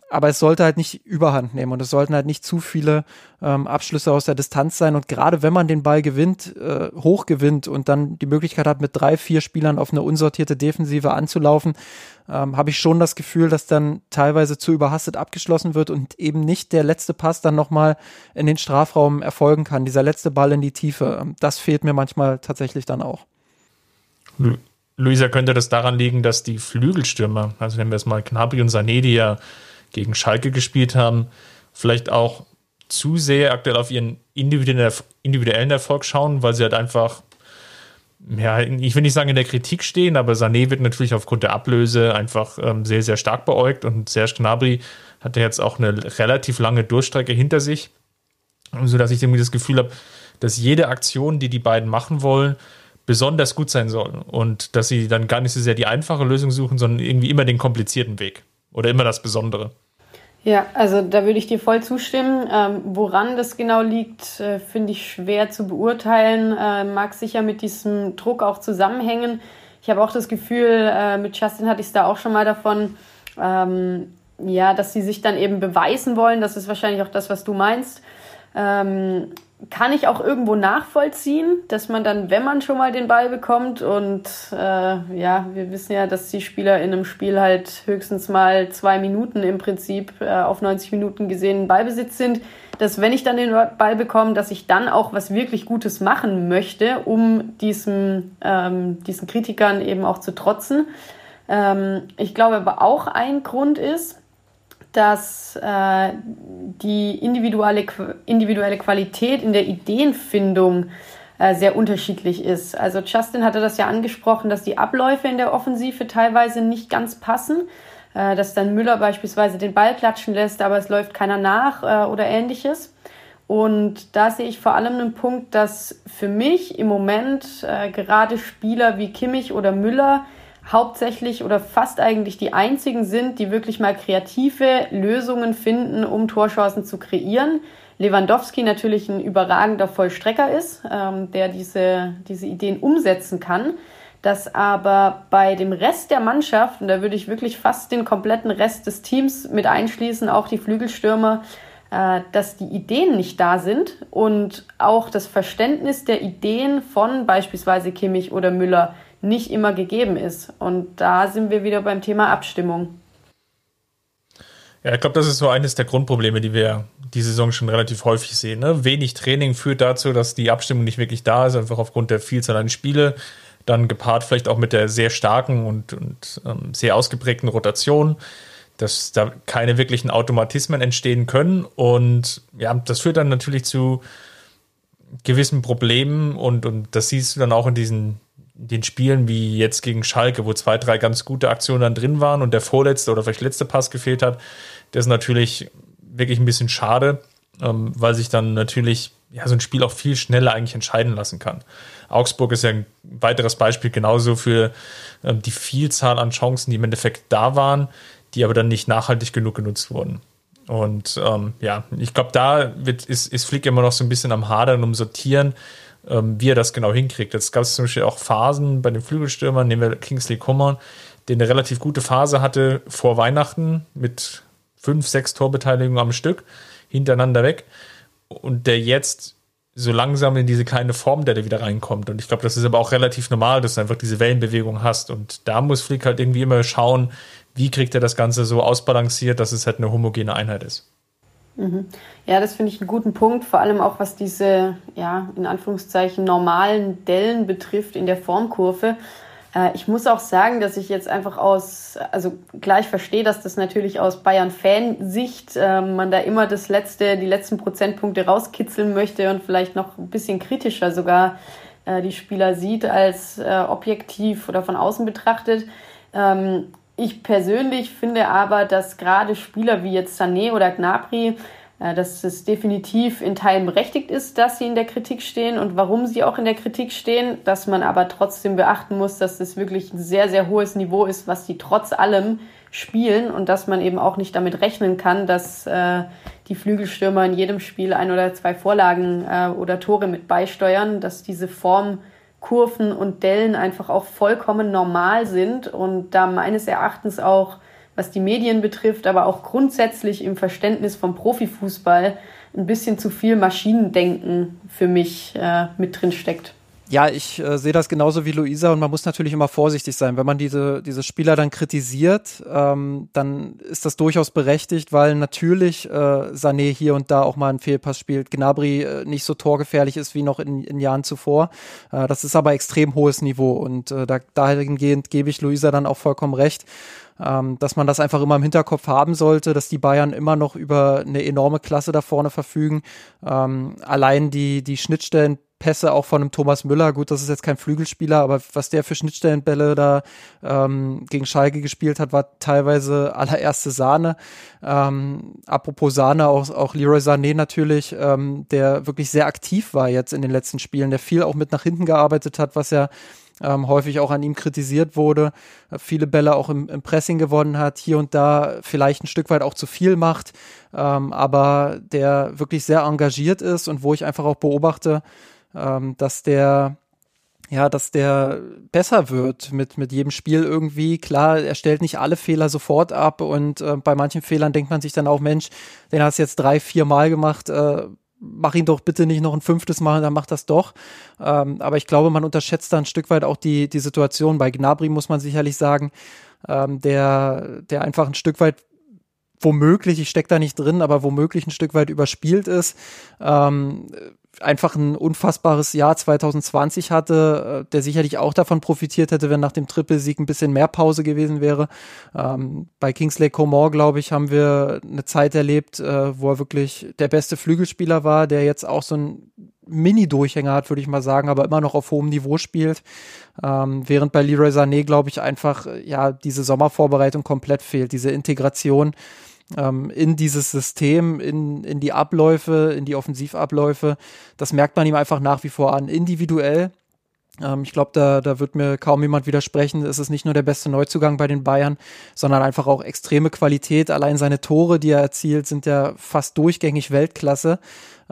aber es sollte halt nicht überhand nehmen und es sollten halt nicht zu viele ähm, Abschlüsse aus der Distanz sein. Und gerade wenn man den Ball gewinnt, äh, hoch gewinnt und dann die Möglichkeit hat, mit drei, vier Spielern auf eine unsortierte Defensive anzulaufen, ähm, habe ich schon das Gefühl, dass dann teilweise zu überhastet abgeschlossen wird und eben nicht der letzte Pass dann nochmal in den Strafraum erfolgen kann. Dieser letzte Ball in die Tiefe, ähm, das fehlt mir manchmal tatsächlich dann auch. Luisa, könnte das daran liegen, dass die Flügelstürmer, also nehmen wir es mal Knabri und Sané, die ja gegen Schalke gespielt haben, vielleicht auch zu sehr aktuell auf ihren individuellen Erfolg schauen, weil sie halt einfach, ja, ich will nicht sagen in der Kritik stehen, aber Sané wird natürlich aufgrund der Ablöse einfach ähm, sehr, sehr stark beäugt und Serge Gnabry hat ja jetzt auch eine relativ lange Durchstrecke hinter sich, sodass ich irgendwie das Gefühl habe, dass jede Aktion, die die beiden machen wollen, besonders gut sein soll und dass sie dann gar nicht so sehr die einfache Lösung suchen, sondern irgendwie immer den komplizierten Weg oder immer das Besondere. Ja, also da würde ich dir voll zustimmen. Ähm, woran das genau liegt, äh, finde ich schwer zu beurteilen. Äh, mag sicher mit diesem Druck auch zusammenhängen. Ich habe auch das Gefühl, äh, mit Justin hatte ich es da auch schon mal davon, ähm, ja, dass sie sich dann eben beweisen wollen. Das ist wahrscheinlich auch das, was du meinst. Ähm, kann ich auch irgendwo nachvollziehen, dass man dann, wenn man schon mal den Ball bekommt und äh, ja, wir wissen ja, dass die Spieler in einem Spiel halt höchstens mal zwei Minuten im Prinzip äh, auf 90 Minuten gesehen Ballbesitz sind, dass wenn ich dann den Ball bekomme, dass ich dann auch was wirklich Gutes machen möchte, um diesem, ähm, diesen Kritikern eben auch zu trotzen. Ähm, ich glaube aber auch ein Grund ist, dass äh, die individuelle, individuelle Qualität in der Ideenfindung äh, sehr unterschiedlich ist. Also Justin hatte das ja angesprochen, dass die Abläufe in der Offensive teilweise nicht ganz passen, äh, dass dann Müller beispielsweise den Ball klatschen lässt, aber es läuft keiner nach äh, oder ähnliches. Und da sehe ich vor allem einen Punkt, dass für mich im Moment äh, gerade Spieler wie Kimmich oder Müller hauptsächlich oder fast eigentlich die einzigen sind, die wirklich mal kreative Lösungen finden, um Torchancen zu kreieren. Lewandowski natürlich ein überragender Vollstrecker ist, ähm, der diese, diese Ideen umsetzen kann. Dass aber bei dem Rest der Mannschaft, und da würde ich wirklich fast den kompletten Rest des Teams mit einschließen, auch die Flügelstürmer, äh, dass die Ideen nicht da sind und auch das Verständnis der Ideen von beispielsweise Kimmich oder Müller nicht immer gegeben ist. Und da sind wir wieder beim Thema Abstimmung. Ja, ich glaube, das ist so eines der Grundprobleme, die wir die Saison schon relativ häufig sehen. Ne? Wenig Training führt dazu, dass die Abstimmung nicht wirklich da ist, einfach aufgrund der Vielzahl an Spiele. Dann gepaart vielleicht auch mit der sehr starken und, und ähm, sehr ausgeprägten Rotation, dass da keine wirklichen Automatismen entstehen können. Und ja, das führt dann natürlich zu gewissen Problemen und, und das siehst du dann auch in diesen den Spielen wie jetzt gegen Schalke, wo zwei, drei ganz gute Aktionen dann drin waren und der vorletzte oder vielleicht letzte Pass gefehlt hat, das ist natürlich wirklich ein bisschen schade, ähm, weil sich dann natürlich ja, so ein Spiel auch viel schneller eigentlich entscheiden lassen kann. Augsburg ist ja ein weiteres Beispiel genauso für ähm, die Vielzahl an Chancen, die im Endeffekt da waren, die aber dann nicht nachhaltig genug genutzt wurden. Und ähm, ja, ich glaube, da wird, ist, ist Flick immer noch so ein bisschen am Hadern, um Sortieren, ähm, wie er das genau hinkriegt. Jetzt gab es zum Beispiel auch Phasen bei den Flügelstürmern, nehmen wir Kingsley Coman, der eine relativ gute Phase hatte vor Weihnachten mit fünf, sechs Torbeteiligungen am Stück hintereinander weg und der jetzt so langsam in diese kleine Form, der da wieder reinkommt. Und ich glaube, das ist aber auch relativ normal, dass du einfach diese Wellenbewegung hast. Und da muss Flick halt irgendwie immer schauen, wie kriegt er das Ganze so ausbalanciert, dass es halt eine homogene Einheit ist. Mhm. Ja, das finde ich einen guten Punkt, vor allem auch was diese, ja, in Anführungszeichen normalen Dellen betrifft in der Formkurve. Äh, ich muss auch sagen, dass ich jetzt einfach aus, also gleich verstehe, dass das natürlich aus Bayern-Fansicht äh, man da immer das letzte, die letzten Prozentpunkte rauskitzeln möchte und vielleicht noch ein bisschen kritischer sogar äh, die Spieler sieht als äh, objektiv oder von außen betrachtet. Ähm, ich persönlich finde aber, dass gerade Spieler wie jetzt Sané oder Gnabry, äh, dass es definitiv in Teilen berechtigt ist, dass sie in der Kritik stehen. Und warum sie auch in der Kritik stehen, dass man aber trotzdem beachten muss, dass das wirklich ein sehr, sehr hohes Niveau ist, was sie trotz allem spielen. Und dass man eben auch nicht damit rechnen kann, dass äh, die Flügelstürmer in jedem Spiel ein oder zwei Vorlagen äh, oder Tore mit beisteuern, dass diese Form Kurven und Dellen einfach auch vollkommen normal sind und da meines Erachtens auch, was die Medien betrifft, aber auch grundsätzlich im Verständnis vom Profifußball ein bisschen zu viel Maschinendenken für mich äh, mit drin steckt. Ja, ich äh, sehe das genauso wie Luisa und man muss natürlich immer vorsichtig sein. Wenn man diese, diese Spieler dann kritisiert, ähm, dann ist das durchaus berechtigt, weil natürlich äh, Sané hier und da auch mal einen Fehlpass spielt, Gnabry äh, nicht so torgefährlich ist wie noch in, in Jahren zuvor. Äh, das ist aber extrem hohes Niveau und äh, da, dahingehend gebe ich Luisa dann auch vollkommen recht. Ähm, dass man das einfach immer im Hinterkopf haben sollte, dass die Bayern immer noch über eine enorme Klasse da vorne verfügen. Ähm, allein die, die Schnittstellen Pässe auch von einem Thomas Müller. Gut, das ist jetzt kein Flügelspieler, aber was der für Schnittstellenbälle da ähm, gegen Schalke gespielt hat, war teilweise allererste Sahne. Ähm, apropos Sahne, auch, auch Leroy Sané natürlich, ähm, der wirklich sehr aktiv war jetzt in den letzten Spielen, der viel auch mit nach hinten gearbeitet hat, was ja ähm, häufig auch an ihm kritisiert wurde, äh, viele Bälle auch im, im, Pressing gewonnen hat, hier und da vielleicht ein Stück weit auch zu viel macht, ähm, aber der wirklich sehr engagiert ist und wo ich einfach auch beobachte, ähm, dass der ja, dass der besser wird mit, mit jedem Spiel irgendwie. Klar, er stellt nicht alle Fehler sofort ab und äh, bei manchen Fehlern denkt man sich dann auch, Mensch, den hast du jetzt drei, vier Mal gemacht, äh, mach ihn doch bitte nicht noch ein fünftes Mal, dann mach das doch. Ähm, aber ich glaube, man unterschätzt da ein Stück weit auch die, die Situation. Bei Gnabry muss man sicherlich sagen, ähm, der, der einfach ein Stück weit womöglich, ich stecke da nicht drin, aber womöglich ein Stück weit überspielt ist. Ähm, einfach ein unfassbares Jahr 2020 hatte, äh, der sicherlich auch davon profitiert hätte, wenn nach dem Trippelsieg ein bisschen mehr Pause gewesen wäre. Ähm, bei Kingsley Coman, glaube ich, haben wir eine Zeit erlebt, äh, wo er wirklich der beste Flügelspieler war, der jetzt auch so ein Mini-Durchhänger hat, würde ich mal sagen, aber immer noch auf hohem Niveau spielt. Ähm, während bei Leroy Sané, glaube ich, einfach äh, ja diese Sommervorbereitung komplett fehlt, diese Integration ähm, in dieses System, in, in die Abläufe, in die Offensivabläufe. Das merkt man ihm einfach nach wie vor an. Individuell ähm, ich glaube, da, da wird mir kaum jemand widersprechen. Es ist nicht nur der beste Neuzugang bei den Bayern, sondern einfach auch extreme Qualität. Allein seine Tore, die er erzielt, sind ja fast durchgängig Weltklasse.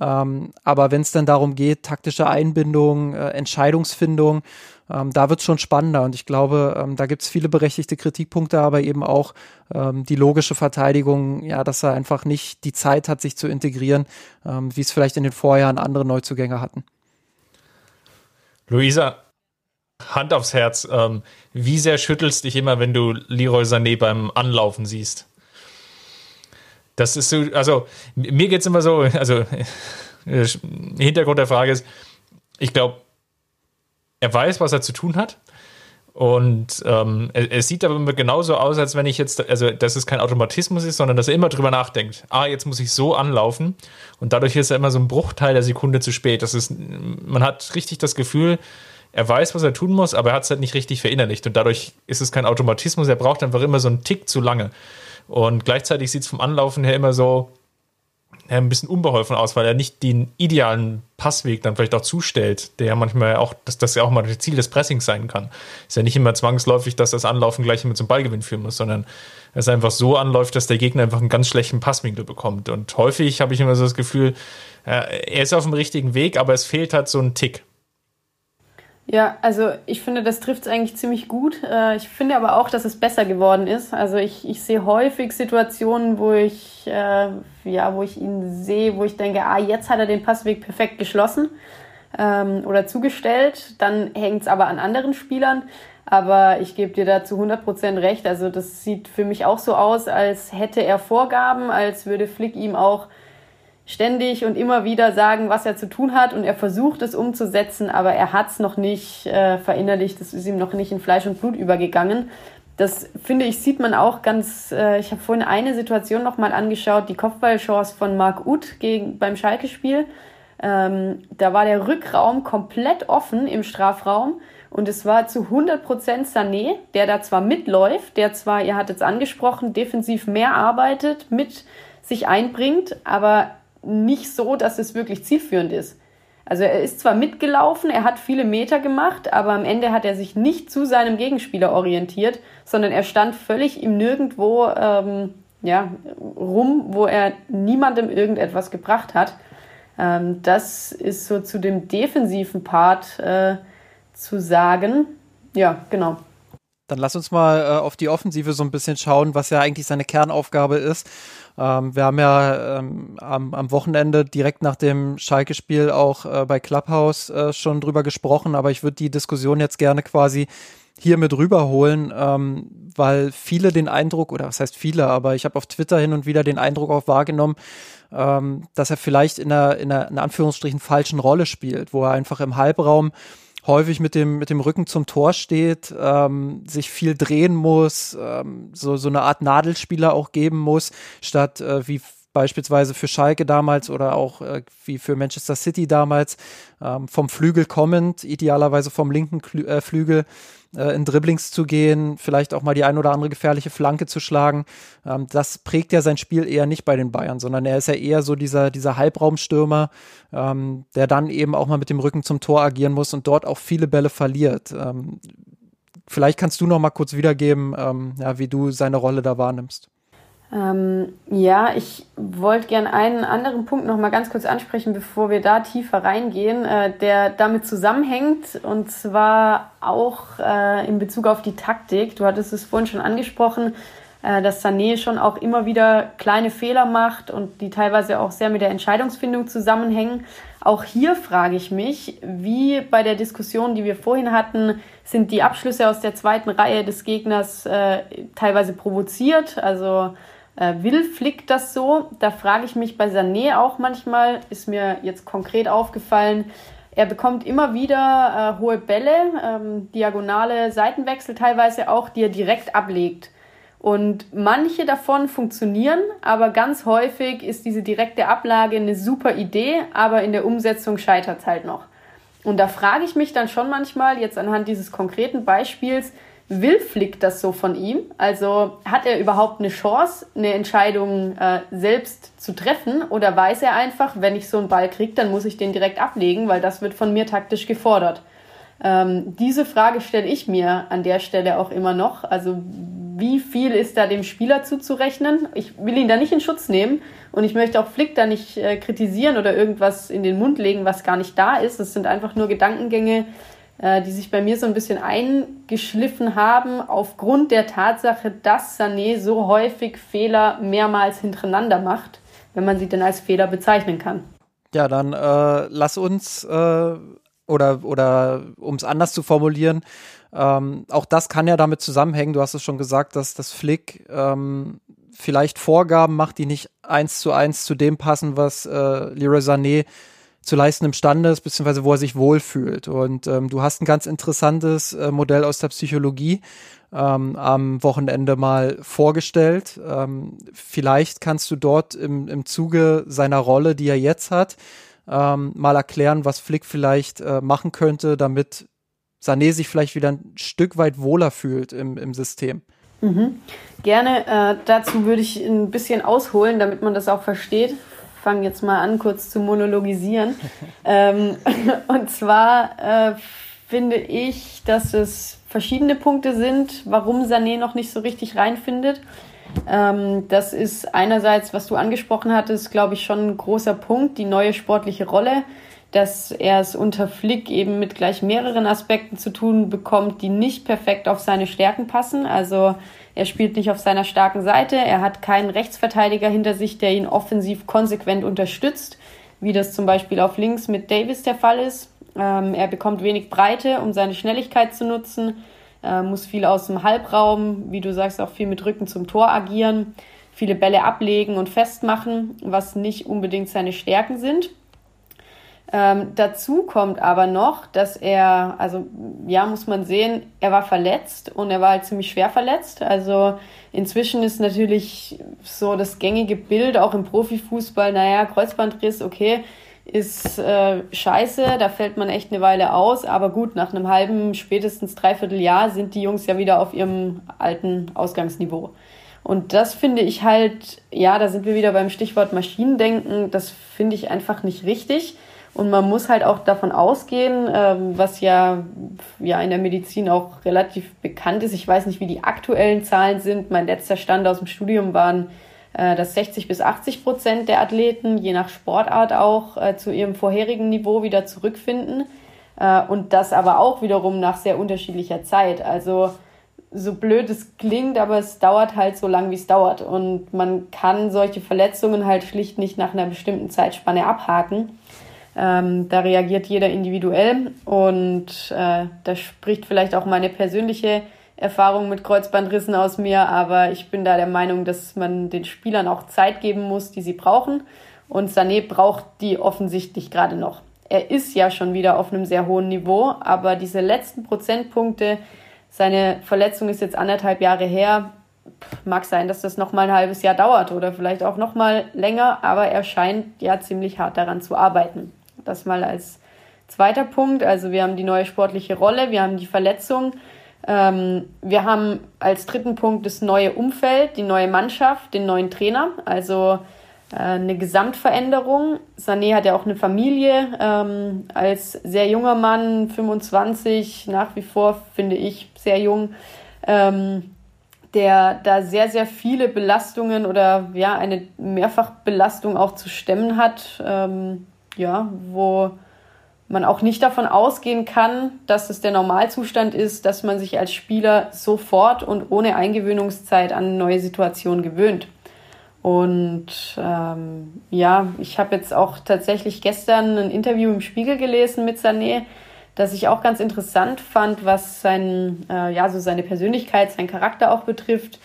Ähm, aber wenn es dann darum geht, taktische Einbindung, äh, Entscheidungsfindung, ähm, da wird es schon spannender. Und ich glaube, ähm, da gibt es viele berechtigte Kritikpunkte, aber eben auch ähm, die logische Verteidigung, ja, dass er einfach nicht die Zeit hat, sich zu integrieren, ähm, wie es vielleicht in den Vorjahren andere Neuzugänge hatten. Luisa, Hand aufs Herz, ähm, wie sehr schüttelst dich immer, wenn du Leroy Sané beim Anlaufen siehst? Das ist so, also mir geht es immer so, also Hintergrund der Frage ist, ich glaube, er weiß, was er zu tun hat. Und ähm, es sieht aber immer genauso aus, als wenn ich jetzt, also dass es kein Automatismus ist, sondern dass er immer drüber nachdenkt. Ah, jetzt muss ich so anlaufen. Und dadurch ist er immer so ein Bruchteil der Sekunde zu spät. Das ist, man hat richtig das Gefühl, er weiß, was er tun muss, aber er hat es halt nicht richtig verinnerlicht. Und dadurch ist es kein Automatismus, er braucht einfach immer so einen Tick zu lange. Und gleichzeitig sieht es vom Anlaufen her immer so, ein bisschen unbeholfen aus, weil er nicht den idealen Passweg dann vielleicht auch zustellt, der ja manchmal auch, dass das ja auch mal das Ziel des Pressings sein kann. Ist ja nicht immer zwangsläufig, dass das Anlaufen gleich mit zum Ballgewinn führen muss, sondern es einfach so anläuft, dass der Gegner einfach einen ganz schlechten Passwinkel bekommt. Und häufig habe ich immer so das Gefühl, er ist auf dem richtigen Weg, aber es fehlt halt so ein Tick. Ja, also ich finde, das trifft es eigentlich ziemlich gut. Äh, ich finde aber auch, dass es besser geworden ist. Also ich, ich sehe häufig Situationen, wo ich, äh, ja, wo ich ihn sehe, wo ich denke, ah, jetzt hat er den Passweg perfekt geschlossen ähm, oder zugestellt. Dann hängt es aber an anderen Spielern. Aber ich gebe dir da zu 100% recht. Also das sieht für mich auch so aus, als hätte er Vorgaben, als würde Flick ihm auch ständig und immer wieder sagen, was er zu tun hat und er versucht es umzusetzen, aber er hat es noch nicht äh, verinnerlicht, das ist ihm noch nicht in Fleisch und Blut übergegangen. Das finde ich, sieht man auch ganz, äh, ich habe vorhin eine Situation nochmal angeschaut, die Kopfballchance von Marc Uth gegen, beim Schalke-Spiel. Ähm, da war der Rückraum komplett offen im Strafraum und es war zu 100% Sané, der da zwar mitläuft, der zwar, ihr hattet es angesprochen, defensiv mehr arbeitet, mit sich einbringt, aber nicht so, dass es wirklich zielführend ist. Also er ist zwar mitgelaufen, er hat viele Meter gemacht, aber am Ende hat er sich nicht zu seinem Gegenspieler orientiert, sondern er stand völlig im Nirgendwo ähm, ja, rum, wo er niemandem irgendetwas gebracht hat. Ähm, das ist so zu dem defensiven Part äh, zu sagen. Ja, genau. Dann lass uns mal äh, auf die Offensive so ein bisschen schauen, was ja eigentlich seine Kernaufgabe ist. Ähm, wir haben ja ähm, am, am, Wochenende direkt nach dem Schalke-Spiel auch äh, bei Clubhouse äh, schon drüber gesprochen, aber ich würde die Diskussion jetzt gerne quasi hier mit rüberholen, ähm, weil viele den Eindruck, oder was heißt viele, aber ich habe auf Twitter hin und wieder den Eindruck auch wahrgenommen, ähm, dass er vielleicht in einer, in einer in Anführungsstrichen falschen Rolle spielt, wo er einfach im Halbraum häufig mit dem, mit dem Rücken zum Tor steht, ähm, sich viel drehen muss, ähm, so, so eine Art Nadelspieler auch geben muss, statt äh, wie beispielsweise für Schalke damals oder auch äh, wie für Manchester City damals ähm, vom Flügel kommend, idealerweise vom linken Klü äh, Flügel äh, in Dribblings zu gehen, vielleicht auch mal die ein oder andere gefährliche Flanke zu schlagen. Ähm, das prägt ja sein Spiel eher nicht bei den Bayern, sondern er ist ja eher so dieser, dieser Halbraumstürmer, ähm, der dann eben auch mal mit dem Rücken zum Tor agieren muss und dort auch viele Bälle verliert. Ähm, vielleicht kannst du noch mal kurz wiedergeben, ähm, ja, wie du seine Rolle da wahrnimmst. Ähm, ja, ich wollte gern einen anderen Punkt noch mal ganz kurz ansprechen, bevor wir da tiefer reingehen, äh, der damit zusammenhängt und zwar auch äh, in Bezug auf die Taktik. Du hattest es vorhin schon angesprochen, äh, dass Sané schon auch immer wieder kleine Fehler macht und die teilweise auch sehr mit der Entscheidungsfindung zusammenhängen. Auch hier frage ich mich, wie bei der Diskussion, die wir vorhin hatten, sind die Abschlüsse aus der zweiten Reihe des Gegners äh, teilweise provoziert, also äh, will Flick das so? Da frage ich mich bei Sané auch manchmal, ist mir jetzt konkret aufgefallen, er bekommt immer wieder äh, hohe Bälle, ähm, diagonale Seitenwechsel teilweise auch, die er direkt ablegt. Und manche davon funktionieren, aber ganz häufig ist diese direkte Ablage eine super Idee, aber in der Umsetzung scheitert es halt noch. Und da frage ich mich dann schon manchmal, jetzt anhand dieses konkreten Beispiels, will Flick das so von ihm? Also hat er überhaupt eine Chance, eine Entscheidung äh, selbst zu treffen? Oder weiß er einfach, wenn ich so einen Ball kriege, dann muss ich den direkt ablegen, weil das wird von mir taktisch gefordert? Ähm, diese Frage stelle ich mir an der Stelle auch immer noch. Also wie viel ist da dem Spieler zuzurechnen? Ich will ihn da nicht in Schutz nehmen und ich möchte auch Flick da nicht äh, kritisieren oder irgendwas in den Mund legen, was gar nicht da ist. Das sind einfach nur Gedankengänge, die sich bei mir so ein bisschen eingeschliffen haben, aufgrund der Tatsache, dass Sané so häufig Fehler mehrmals hintereinander macht, wenn man sie denn als Fehler bezeichnen kann. Ja, dann äh, lass uns, äh, oder, oder um es anders zu formulieren, ähm, auch das kann ja damit zusammenhängen, du hast es schon gesagt, dass das Flick ähm, vielleicht Vorgaben macht, die nicht eins zu eins zu dem passen, was äh, Leroy Sané zu leisten imstande ist, beziehungsweise wo er sich wohlfühlt. Und ähm, du hast ein ganz interessantes äh, Modell aus der Psychologie ähm, am Wochenende mal vorgestellt. Ähm, vielleicht kannst du dort im, im Zuge seiner Rolle, die er jetzt hat, ähm, mal erklären, was Flick vielleicht äh, machen könnte, damit Sané sich vielleicht wieder ein Stück weit wohler fühlt im, im System. Mhm. Gerne. Äh, dazu würde ich ein bisschen ausholen, damit man das auch versteht fange jetzt mal an, kurz zu monologisieren. ähm, und zwar äh, finde ich, dass es verschiedene Punkte sind, warum Sané noch nicht so richtig reinfindet. Ähm, das ist einerseits, was du angesprochen hattest, glaube ich, schon ein großer Punkt, die neue sportliche Rolle, dass er es unter Flick eben mit gleich mehreren Aspekten zu tun bekommt, die nicht perfekt auf seine Stärken passen. Also er spielt nicht auf seiner starken Seite. Er hat keinen Rechtsverteidiger hinter sich, der ihn offensiv konsequent unterstützt, wie das zum Beispiel auf links mit Davis der Fall ist. Ähm, er bekommt wenig Breite, um seine Schnelligkeit zu nutzen, äh, muss viel aus dem Halbraum, wie du sagst, auch viel mit Rücken zum Tor agieren, viele Bälle ablegen und festmachen, was nicht unbedingt seine Stärken sind. Ähm, dazu kommt aber noch, dass er, also ja, muss man sehen, er war verletzt und er war halt ziemlich schwer verletzt. Also inzwischen ist natürlich so das gängige Bild auch im Profifußball, naja, Kreuzbandriss, okay, ist äh, scheiße, da fällt man echt eine Weile aus, aber gut, nach einem halben, spätestens dreiviertel Jahr sind die Jungs ja wieder auf ihrem alten Ausgangsniveau. Und das finde ich halt, ja, da sind wir wieder beim Stichwort Maschinendenken, das finde ich einfach nicht richtig. Und man muss halt auch davon ausgehen, ähm, was ja, ja in der Medizin auch relativ bekannt ist. Ich weiß nicht, wie die aktuellen Zahlen sind. Mein letzter Stand aus dem Studium waren, äh, dass 60 bis 80 Prozent der Athleten, je nach Sportart auch, äh, zu ihrem vorherigen Niveau wieder zurückfinden. Äh, und das aber auch wiederum nach sehr unterschiedlicher Zeit. Also so blöd es klingt, aber es dauert halt so lang, wie es dauert. Und man kann solche Verletzungen halt schlicht nicht nach einer bestimmten Zeitspanne abhaken. Ähm, da reagiert jeder individuell und äh, da spricht vielleicht auch meine persönliche Erfahrung mit Kreuzbandrissen aus mir, aber ich bin da der Meinung, dass man den Spielern auch Zeit geben muss, die sie brauchen. Und Sané braucht die offensichtlich gerade noch. Er ist ja schon wieder auf einem sehr hohen Niveau, aber diese letzten Prozentpunkte, seine Verletzung ist jetzt anderthalb Jahre her, mag sein, dass das noch mal ein halbes Jahr dauert oder vielleicht auch noch mal länger, aber er scheint ja ziemlich hart daran zu arbeiten. Das mal als zweiter Punkt. Also wir haben die neue sportliche Rolle, wir haben die Verletzung. Ähm, wir haben als dritten Punkt das neue Umfeld, die neue Mannschaft, den neuen Trainer, also äh, eine Gesamtveränderung. Sané hat ja auch eine Familie, ähm, als sehr junger Mann, 25, nach wie vor finde ich sehr jung. Ähm, der da sehr, sehr viele Belastungen oder ja, eine Mehrfachbelastung auch zu stemmen hat, ähm, ja, wo man auch nicht davon ausgehen kann, dass es der Normalzustand ist, dass man sich als Spieler sofort und ohne Eingewöhnungszeit an neue Situation gewöhnt. Und ähm, ja, ich habe jetzt auch tatsächlich gestern ein Interview im Spiegel gelesen mit Sané, das ich auch ganz interessant fand, was sein, äh, ja, so seine Persönlichkeit, sein Charakter auch betrifft.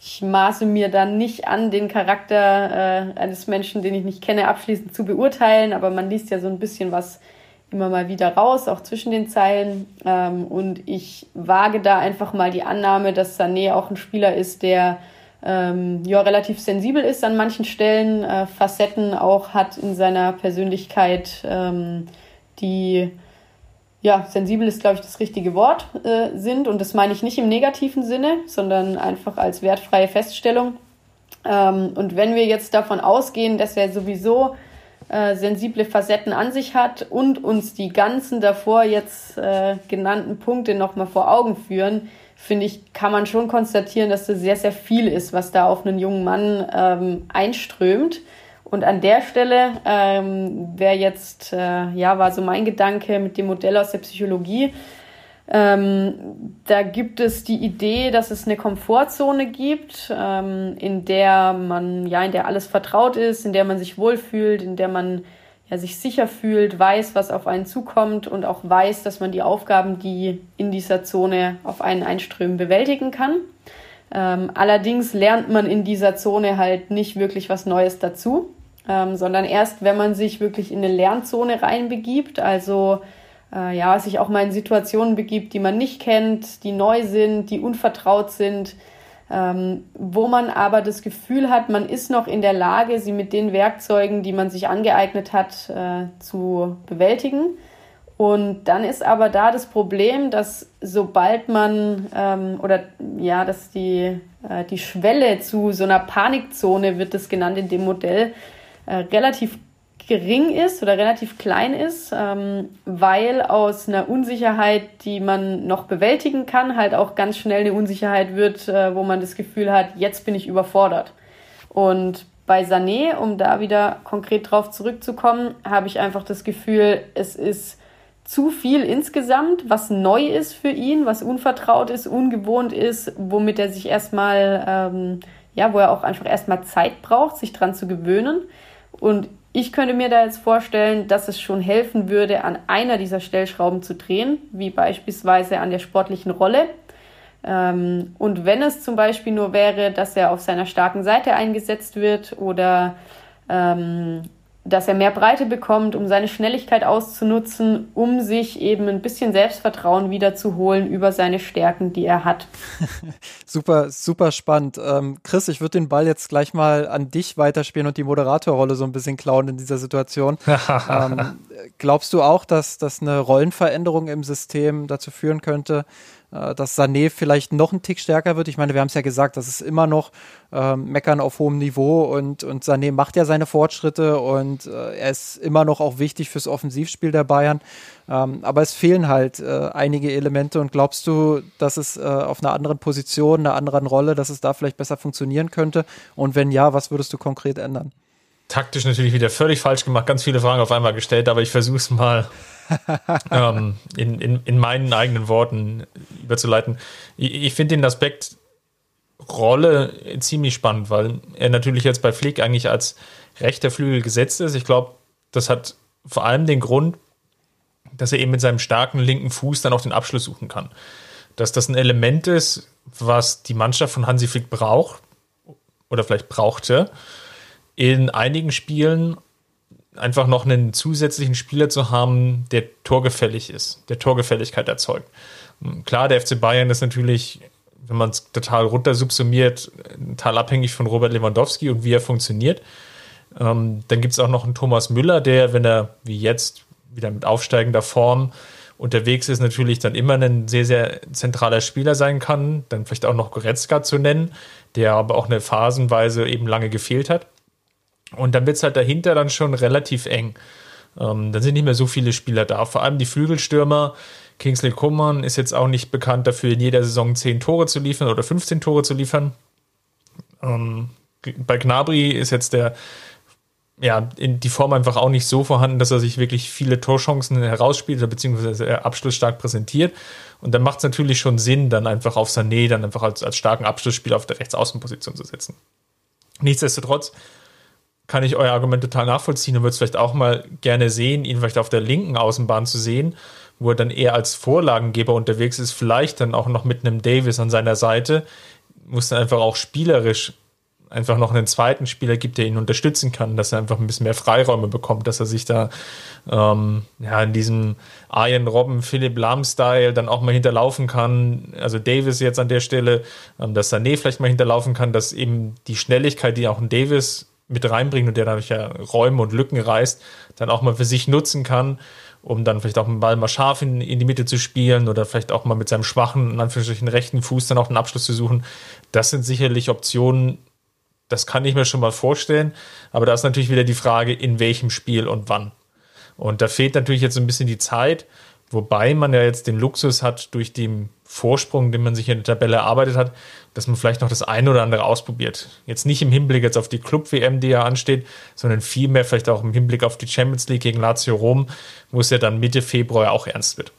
Ich maße mir dann nicht an, den Charakter äh, eines Menschen, den ich nicht kenne, abschließend zu beurteilen, aber man liest ja so ein bisschen was immer mal wieder raus, auch zwischen den Zeilen. Ähm, und ich wage da einfach mal die Annahme, dass Sané auch ein Spieler ist, der ähm, ja relativ sensibel ist an manchen Stellen, äh, Facetten auch hat in seiner Persönlichkeit, ähm, die ja, sensibel ist, glaube ich, das richtige Wort, äh, sind. Und das meine ich nicht im negativen Sinne, sondern einfach als wertfreie Feststellung. Ähm, und wenn wir jetzt davon ausgehen, dass er sowieso äh, sensible Facetten an sich hat und uns die ganzen davor jetzt äh, genannten Punkte nochmal vor Augen führen, finde ich, kann man schon konstatieren, dass das sehr, sehr viel ist, was da auf einen jungen Mann ähm, einströmt. Und an der Stelle ähm, wäre jetzt, äh, ja, war so mein Gedanke mit dem Modell aus der Psychologie. Ähm, da gibt es die Idee, dass es eine Komfortzone gibt, ähm, in der man, ja, in der alles vertraut ist, in der man sich wohlfühlt, in der man ja, sich sicher fühlt, weiß, was auf einen zukommt und auch weiß, dass man die Aufgaben, die in dieser Zone auf einen einströmen, bewältigen kann. Ähm, allerdings lernt man in dieser Zone halt nicht wirklich was Neues dazu ähm, sondern erst, wenn man sich wirklich in eine Lernzone reinbegibt, also äh, ja, sich auch mal in Situationen begibt, die man nicht kennt, die neu sind, die unvertraut sind, ähm, wo man aber das Gefühl hat, man ist noch in der Lage, sie mit den Werkzeugen, die man sich angeeignet hat, äh, zu bewältigen. Und dann ist aber da das Problem, dass sobald man ähm, oder ja, dass die, äh, die Schwelle zu so einer Panikzone wird das genannt in dem Modell, äh, relativ gering ist oder relativ klein ist, ähm, weil aus einer Unsicherheit, die man noch bewältigen kann, halt auch ganz schnell eine Unsicherheit wird, äh, wo man das Gefühl hat, jetzt bin ich überfordert. Und bei Sané, um da wieder konkret drauf zurückzukommen, habe ich einfach das Gefühl, es ist zu viel insgesamt, was neu ist für ihn, was unvertraut ist, ungewohnt ist, womit er sich erstmal, ähm, ja, wo er auch einfach erstmal Zeit braucht, sich dran zu gewöhnen. Und ich könnte mir da jetzt vorstellen, dass es schon helfen würde, an einer dieser Stellschrauben zu drehen, wie beispielsweise an der sportlichen Rolle. Ähm, und wenn es zum Beispiel nur wäre, dass er auf seiner starken Seite eingesetzt wird oder ähm, dass er mehr Breite bekommt, um seine Schnelligkeit auszunutzen, um sich eben ein bisschen Selbstvertrauen wiederzuholen über seine Stärken, die er hat. super, super spannend. Ähm, Chris, ich würde den Ball jetzt gleich mal an dich weiterspielen und die Moderatorrolle so ein bisschen klauen in dieser Situation. ähm, glaubst du auch, dass, dass eine Rollenveränderung im System dazu führen könnte, dass Sané vielleicht noch ein Tick stärker wird. Ich meine, wir haben es ja gesagt, das ist immer noch ähm, Meckern auf hohem Niveau und, und Sané macht ja seine Fortschritte und äh, er ist immer noch auch wichtig fürs Offensivspiel der Bayern. Ähm, aber es fehlen halt äh, einige Elemente und glaubst du, dass es äh, auf einer anderen Position, einer anderen Rolle, dass es da vielleicht besser funktionieren könnte? Und wenn ja, was würdest du konkret ändern? Taktisch natürlich wieder völlig falsch gemacht, ganz viele Fragen auf einmal gestellt, aber ich versuche es mal ähm, in, in, in meinen eigenen Worten überzuleiten. Ich, ich finde den Aspekt Rolle ziemlich spannend, weil er natürlich jetzt bei Flick eigentlich als rechter Flügel gesetzt ist. Ich glaube, das hat vor allem den Grund, dass er eben mit seinem starken linken Fuß dann auch den Abschluss suchen kann. Dass das ein Element ist, was die Mannschaft von Hansi Flick braucht oder vielleicht brauchte in einigen Spielen einfach noch einen zusätzlichen Spieler zu haben, der torgefällig ist, der Torgefälligkeit erzeugt. Klar, der FC Bayern ist natürlich, wenn man es total runter subsumiert, total abhängig von Robert Lewandowski und wie er funktioniert. Ähm, dann gibt es auch noch einen Thomas Müller, der, wenn er wie jetzt wieder mit aufsteigender Form unterwegs ist, natürlich dann immer ein sehr, sehr zentraler Spieler sein kann. Dann vielleicht auch noch Goretzka zu nennen, der aber auch eine phasenweise eben lange gefehlt hat. Und dann wird es halt dahinter dann schon relativ eng. Ähm, dann sind nicht mehr so viele Spieler da. Vor allem die Flügelstürmer. Kingsley Coman ist jetzt auch nicht bekannt dafür, in jeder Saison 10 Tore zu liefern oder 15 Tore zu liefern. Ähm, bei Gnabry ist jetzt der ja, in die Form einfach auch nicht so vorhanden, dass er sich wirklich viele Torchancen herausspielt, beziehungsweise abschlussstark präsentiert. Und dann macht es natürlich schon Sinn, dann einfach auf Sané dann einfach als, als starken Abschlussspieler auf der Rechtsaußenposition zu setzen. Nichtsdestotrotz kann ich euer Argument total nachvollziehen und würde es vielleicht auch mal gerne sehen, ihn vielleicht auf der linken Außenbahn zu sehen, wo er dann eher als Vorlagengeber unterwegs ist, vielleicht dann auch noch mit einem Davis an seiner Seite, muss dann einfach auch spielerisch einfach noch einen zweiten Spieler gibt, der ihn unterstützen kann, dass er einfach ein bisschen mehr Freiräume bekommt, dass er sich da ähm, ja, in diesem Ian Robben, Philipp Lahm-Style dann auch mal hinterlaufen kann. Also Davis jetzt an der Stelle, ähm, dass Sané vielleicht mal hinterlaufen kann, dass eben die Schnelligkeit, die auch ein Davis mit reinbringt und der dadurch ja Räume und Lücken reißt, dann auch mal für sich nutzen kann, um dann vielleicht auch einen Ball mal scharf in, in die Mitte zu spielen oder vielleicht auch mal mit seinem schwachen, in Anführungsstrichen rechten Fuß dann auch einen Abschluss zu suchen. Das sind sicherlich Optionen, das kann ich mir schon mal vorstellen. Aber da ist natürlich wieder die Frage, in welchem Spiel und wann. Und da fehlt natürlich jetzt ein bisschen die Zeit, wobei man ja jetzt den Luxus hat durch den Vorsprung, den man sich in der Tabelle erarbeitet hat, dass man vielleicht noch das eine oder andere ausprobiert. Jetzt nicht im Hinblick jetzt auf die Club-WM, die ja ansteht, sondern vielmehr vielleicht auch im Hinblick auf die Champions League gegen Lazio Rom, wo es ja dann Mitte Februar auch ernst wird.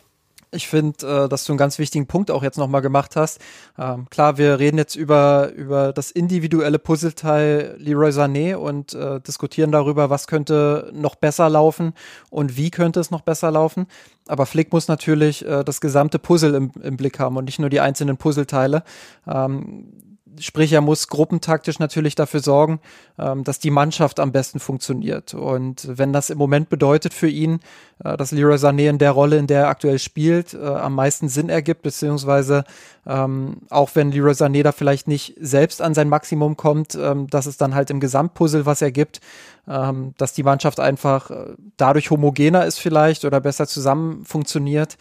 Ich finde, äh, dass du einen ganz wichtigen Punkt auch jetzt nochmal gemacht hast. Ähm, klar, wir reden jetzt über, über das individuelle Puzzleteil Leroy Sané und äh, diskutieren darüber, was könnte noch besser laufen und wie könnte es noch besser laufen. Aber Flick muss natürlich äh, das gesamte Puzzle im, im Blick haben und nicht nur die einzelnen Puzzleteile. Ähm, Sprich, er muss gruppentaktisch natürlich dafür sorgen, ähm, dass die Mannschaft am besten funktioniert. Und wenn das im Moment bedeutet für ihn, äh, dass Leroy Sané in der Rolle, in der er aktuell spielt, äh, am meisten Sinn ergibt, beziehungsweise ähm, auch wenn Leroy Sané da vielleicht nicht selbst an sein Maximum kommt, ähm, dass es dann halt im Gesamtpuzzle was ergibt, ähm, dass die Mannschaft einfach äh, dadurch homogener ist vielleicht oder besser zusammen funktioniert,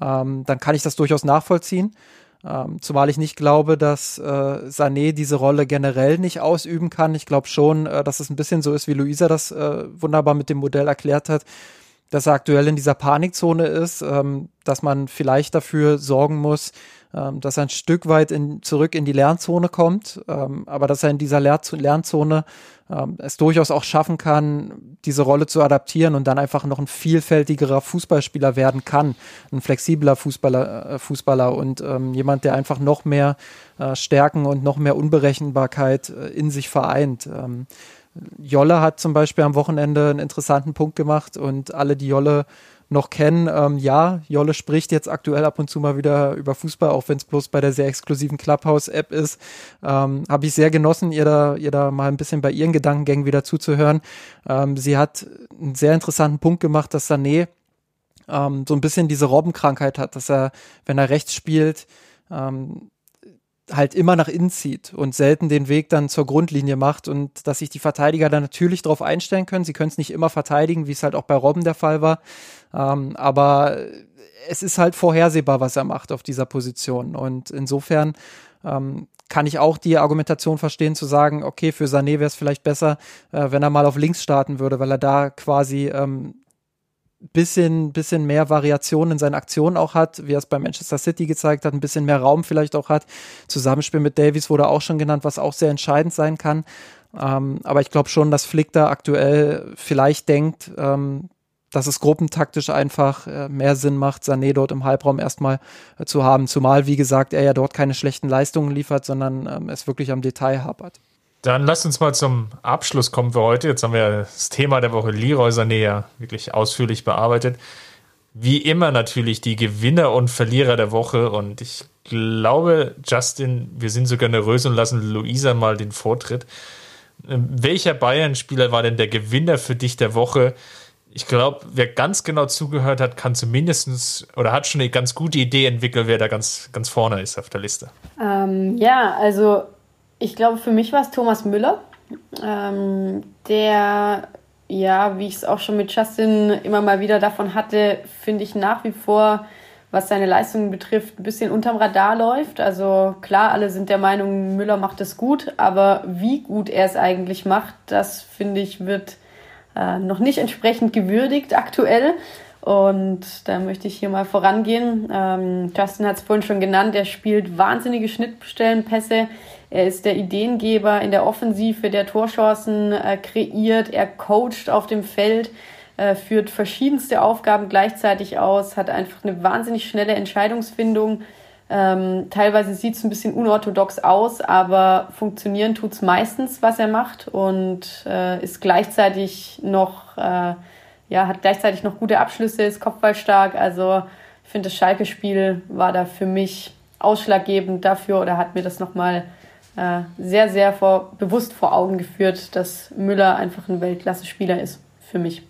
ähm, dann kann ich das durchaus nachvollziehen. Ähm, zumal ich nicht glaube, dass äh, Sané diese Rolle generell nicht ausüben kann. Ich glaube schon, äh, dass es ein bisschen so ist, wie Luisa das äh, wunderbar mit dem Modell erklärt hat, dass er aktuell in dieser Panikzone ist, ähm, dass man vielleicht dafür sorgen muss, ähm, dass er ein Stück weit in, zurück in die Lernzone kommt, ähm, aber dass er in dieser Lehr Lernzone ähm, es durchaus auch schaffen kann, diese Rolle zu adaptieren und dann einfach noch ein vielfältigerer Fußballspieler werden kann, ein flexibler Fußballer, äh, Fußballer und ähm, jemand, der einfach noch mehr äh, Stärken und noch mehr Unberechenbarkeit äh, in sich vereint. Jolle hat zum Beispiel am Wochenende einen interessanten Punkt gemacht und alle, die Jolle noch kennen. Ähm, ja, Jolle spricht jetzt aktuell ab und zu mal wieder über Fußball, auch wenn es bloß bei der sehr exklusiven Clubhouse-App ist. Ähm, Habe ich sehr genossen, ihr da, ihr da mal ein bisschen bei ihren Gedankengängen wieder zuzuhören. Ähm, sie hat einen sehr interessanten Punkt gemacht, dass Sané ähm, so ein bisschen diese Robbenkrankheit hat, dass er, wenn er rechts spielt, ähm, halt immer nach innen zieht und selten den Weg dann zur Grundlinie macht und dass sich die Verteidiger dann natürlich darauf einstellen können. Sie können es nicht immer verteidigen, wie es halt auch bei Robben der Fall war. Ähm, aber es ist halt vorhersehbar, was er macht auf dieser Position. Und insofern ähm, kann ich auch die Argumentation verstehen, zu sagen, okay, für Sané wäre es vielleicht besser, äh, wenn er mal auf links starten würde, weil er da quasi ähm, bisschen, bisschen mehr Variation in seinen Aktionen auch hat, wie er es bei Manchester City gezeigt hat, ein bisschen mehr Raum vielleicht auch hat. Zusammenspiel mit Davies wurde auch schon genannt, was auch sehr entscheidend sein kann. Ähm, aber ich glaube schon, dass Flick da aktuell vielleicht denkt, ähm, dass es gruppentaktisch einfach äh, mehr Sinn macht, Sané dort im Halbraum erstmal äh, zu haben. Zumal, wie gesagt, er ja dort keine schlechten Leistungen liefert, sondern ähm, es wirklich am Detail hapert. Dann lasst uns mal zum Abschluss kommen für heute. Jetzt haben wir das Thema der Woche Leroy Sané wirklich ausführlich bearbeitet. Wie immer natürlich die Gewinner und Verlierer der Woche. Und ich glaube, Justin, wir sind so generös und lassen Luisa mal den Vortritt. Ähm, welcher Bayern-Spieler war denn der Gewinner für dich der Woche? Ich glaube, wer ganz genau zugehört hat, kann zumindest oder hat schon eine ganz gute Idee entwickelt, wer da ganz, ganz vorne ist auf der Liste. Ähm, ja, also ich glaube, für mich war es Thomas Müller, ähm, der ja, wie ich es auch schon mit Justin immer mal wieder davon hatte, finde ich nach wie vor, was seine Leistungen betrifft, ein bisschen unterm Radar läuft. Also klar, alle sind der Meinung, Müller macht es gut, aber wie gut er es eigentlich macht, das finde ich, wird äh, noch nicht entsprechend gewürdigt aktuell. Und da möchte ich hier mal vorangehen. Ähm, Justin hat es vorhin schon genannt, er spielt wahnsinnige Schnittstellenpässe. Er ist der Ideengeber in der Offensive, der Torchancen äh, kreiert, er coacht auf dem Feld, äh, führt verschiedenste Aufgaben gleichzeitig aus, hat einfach eine wahnsinnig schnelle Entscheidungsfindung. Ähm, teilweise sieht es ein bisschen unorthodox aus, aber funktionieren tut es meistens, was er macht und äh, ist gleichzeitig noch, äh, ja, hat gleichzeitig noch gute Abschlüsse, ist kopfballstark. Also ich finde, das Schalke-Spiel war da für mich ausschlaggebend dafür oder hat mir das nochmal äh, sehr, sehr vor, bewusst vor Augen geführt, dass Müller einfach ein Weltklasse-Spieler ist für mich.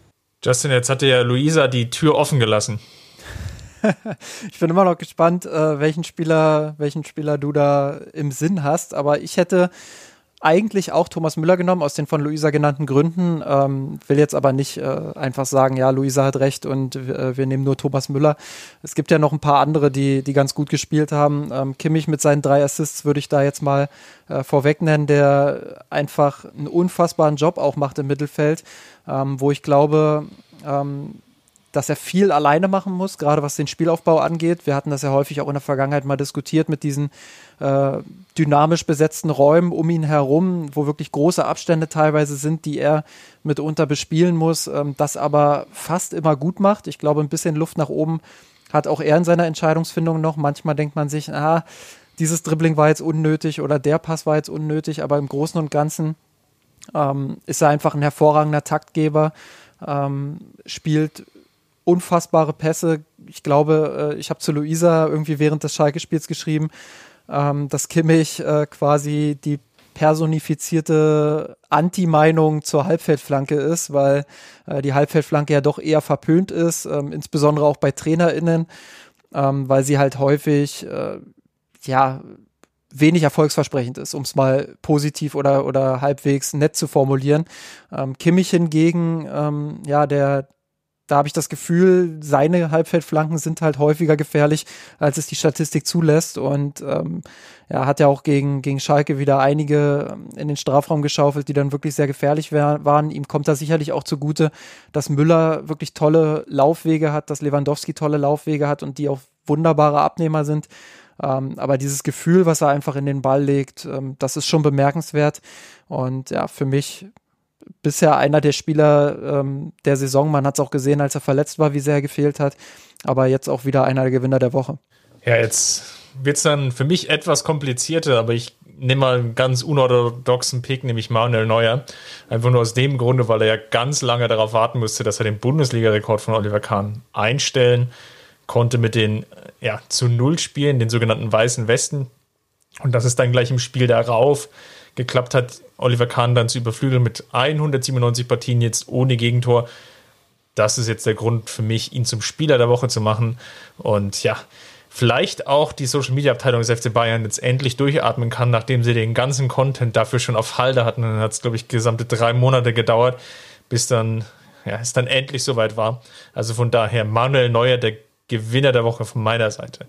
Justin, jetzt hatte ja Luisa die Tür offen gelassen. ich bin immer noch gespannt, äh, welchen Spieler, welchen Spieler du da im Sinn hast. Aber ich hätte eigentlich auch Thomas Müller genommen, aus den von Luisa genannten Gründen. Ähm, will jetzt aber nicht äh, einfach sagen, ja, Luisa hat recht und äh, wir nehmen nur Thomas Müller. Es gibt ja noch ein paar andere, die, die ganz gut gespielt haben. Ähm, Kimmich mit seinen drei Assists würde ich da jetzt mal äh, vorweg nennen, der einfach einen unfassbaren Job auch macht im Mittelfeld, ähm, wo ich glaube, ähm, dass er viel alleine machen muss, gerade was den Spielaufbau angeht. Wir hatten das ja häufig auch in der Vergangenheit mal diskutiert mit diesen äh, dynamisch besetzten Räumen um ihn herum, wo wirklich große Abstände teilweise sind, die er mitunter bespielen muss, ähm, das aber fast immer gut macht. Ich glaube, ein bisschen Luft nach oben hat auch er in seiner Entscheidungsfindung noch. Manchmal denkt man sich, ah, dieses Dribbling war jetzt unnötig oder der Pass war jetzt unnötig, aber im Großen und Ganzen ähm, ist er einfach ein hervorragender Taktgeber, ähm, spielt unfassbare Pässe. Ich glaube, äh, ich habe zu Luisa irgendwie während des Schalke-Spiels geschrieben, ähm, dass Kimmich äh, quasi die personifizierte Anti-Meinung zur Halbfeldflanke ist, weil äh, die Halbfeldflanke ja doch eher verpönt ist, ähm, insbesondere auch bei TrainerInnen, ähm, weil sie halt häufig, äh, ja, wenig erfolgsversprechend ist, um es mal positiv oder, oder halbwegs nett zu formulieren. Ähm, Kimmich hingegen, ähm, ja, der, da habe ich das Gefühl, seine Halbfeldflanken sind halt häufiger gefährlich, als es die Statistik zulässt. Und ähm, er hat ja auch gegen, gegen Schalke wieder einige ähm, in den Strafraum geschaufelt, die dann wirklich sehr gefährlich wär, waren. Ihm kommt da sicherlich auch zugute, dass Müller wirklich tolle Laufwege hat, dass Lewandowski tolle Laufwege hat und die auch wunderbare Abnehmer sind. Ähm, aber dieses Gefühl, was er einfach in den Ball legt, ähm, das ist schon bemerkenswert. Und ja, für mich bisher einer der Spieler ähm, der Saison. Man hat es auch gesehen, als er verletzt war, wie sehr er gefehlt hat. Aber jetzt auch wieder einer der Gewinner der Woche. Ja, jetzt wird es dann für mich etwas komplizierter, aber ich nehme mal einen ganz unorthodoxen Pick, nämlich Manuel Neuer. Einfach nur aus dem Grunde, weil er ja ganz lange darauf warten musste, dass er den Bundesliga-Rekord von Oliver Kahn einstellen konnte mit den ja, zu Null Spielen, den sogenannten Weißen Westen. Und das ist dann gleich im Spiel darauf geklappt hat, Oliver Kahn dann zu überflügeln mit 197 Partien jetzt ohne Gegentor. Das ist jetzt der Grund für mich, ihn zum Spieler der Woche zu machen. Und ja, vielleicht auch die Social Media Abteilung des FC Bayern jetzt endlich durchatmen kann, nachdem sie den ganzen Content dafür schon auf Halde hatten. Dann hat es, glaube ich, gesamte drei Monate gedauert, bis dann, ja, es dann endlich soweit war. Also von daher Manuel Neuer, der Gewinner der Woche von meiner Seite.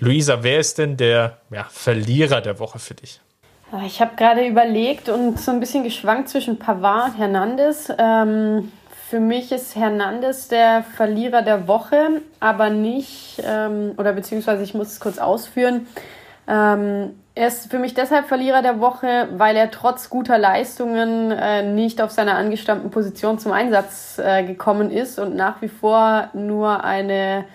Luisa, wer ist denn der ja, Verlierer der Woche für dich? Ah, ich habe gerade überlegt und so ein bisschen geschwankt zwischen Pavard und Hernandez. Ähm, für mich ist Hernandez der Verlierer der Woche, aber nicht, ähm, oder beziehungsweise ich muss es kurz ausführen. Ähm, er ist für mich deshalb Verlierer der Woche, weil er trotz guter Leistungen äh, nicht auf seiner angestammten Position zum Einsatz äh, gekommen ist und nach wie vor nur eine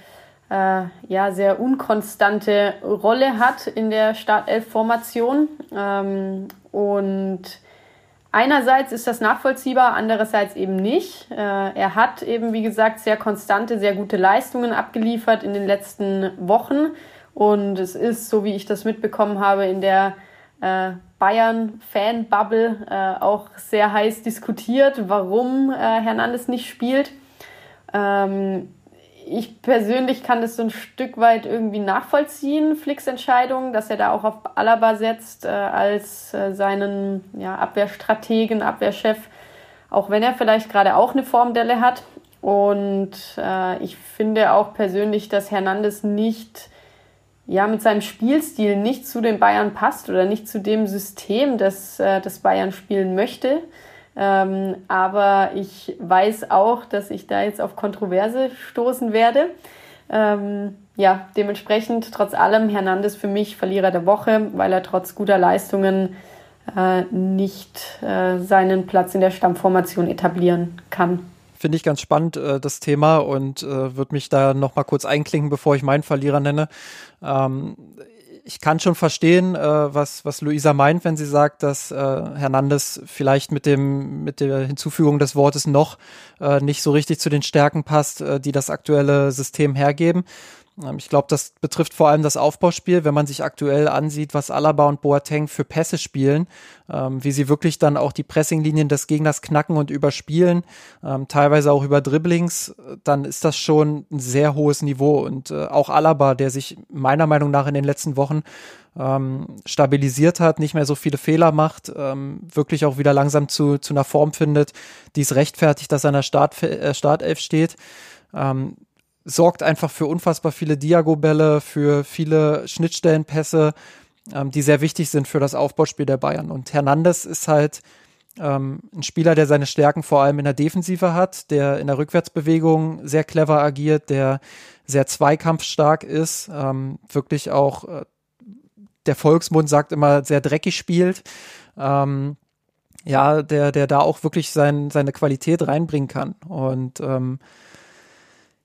äh, ja, sehr unkonstante Rolle hat in der Startelf-Formation. Ähm, und einerseits ist das nachvollziehbar, andererseits eben nicht. Äh, er hat eben, wie gesagt, sehr konstante, sehr gute Leistungen abgeliefert in den letzten Wochen. Und es ist, so wie ich das mitbekommen habe, in der äh, Bayern-Fan-Bubble äh, auch sehr heiß diskutiert, warum äh, Hernandez nicht spielt. Ähm, ich persönlich kann das so ein Stück weit irgendwie nachvollziehen, Flicks Entscheidung, dass er da auch auf Alaba setzt äh, als äh, seinen ja, Abwehrstrategen, Abwehrchef. auch wenn er vielleicht gerade auch eine Formdelle hat. Und äh, ich finde auch persönlich, dass Hernandez nicht, ja, mit seinem Spielstil nicht zu den Bayern passt oder nicht zu dem System, das, äh, das Bayern spielen möchte. Ähm, aber ich weiß auch, dass ich da jetzt auf Kontroverse stoßen werde. Ähm, ja, dementsprechend trotz allem Hernandez für mich Verlierer der Woche, weil er trotz guter Leistungen äh, nicht äh, seinen Platz in der Stammformation etablieren kann. Finde ich ganz spannend, äh, das Thema und äh, würde mich da noch mal kurz einklinken, bevor ich meinen Verlierer nenne. Ähm, ich kann schon verstehen, äh, was, was Luisa meint, wenn sie sagt, dass äh, Hernandez vielleicht mit dem, mit der Hinzufügung des Wortes noch äh, nicht so richtig zu den Stärken passt, äh, die das aktuelle System hergeben. Ähm, ich glaube, das betrifft vor allem das Aufbauspiel, wenn man sich aktuell ansieht, was Alaba und Boateng für Pässe spielen, ähm, wie sie wirklich dann auch die Pressinglinien des Gegners knacken und überspielen, ähm, teilweise auch über Dribblings, dann ist das schon ein sehr hohes Niveau. Und äh, auch Alaba, der sich meiner Meinung nach in den letzten Wochen ähm, stabilisiert hat, nicht mehr so viele Fehler macht, ähm, wirklich auch wieder langsam zu, zu einer Form findet, die es rechtfertigt, dass er in der Start, äh, Startelf steht. Ähm, sorgt einfach für unfassbar viele Diago-Bälle, für viele Schnittstellenpässe, ähm, die sehr wichtig sind für das Aufbauspiel der Bayern. Und Hernandez ist halt ähm, ein Spieler, der seine Stärken vor allem in der Defensive hat, der in der Rückwärtsbewegung sehr clever agiert, der sehr zweikampfstark ist, ähm, wirklich auch, äh, der Volksmund sagt immer, sehr dreckig spielt. Ähm, ja, der, der da auch wirklich sein, seine Qualität reinbringen kann. Und ähm,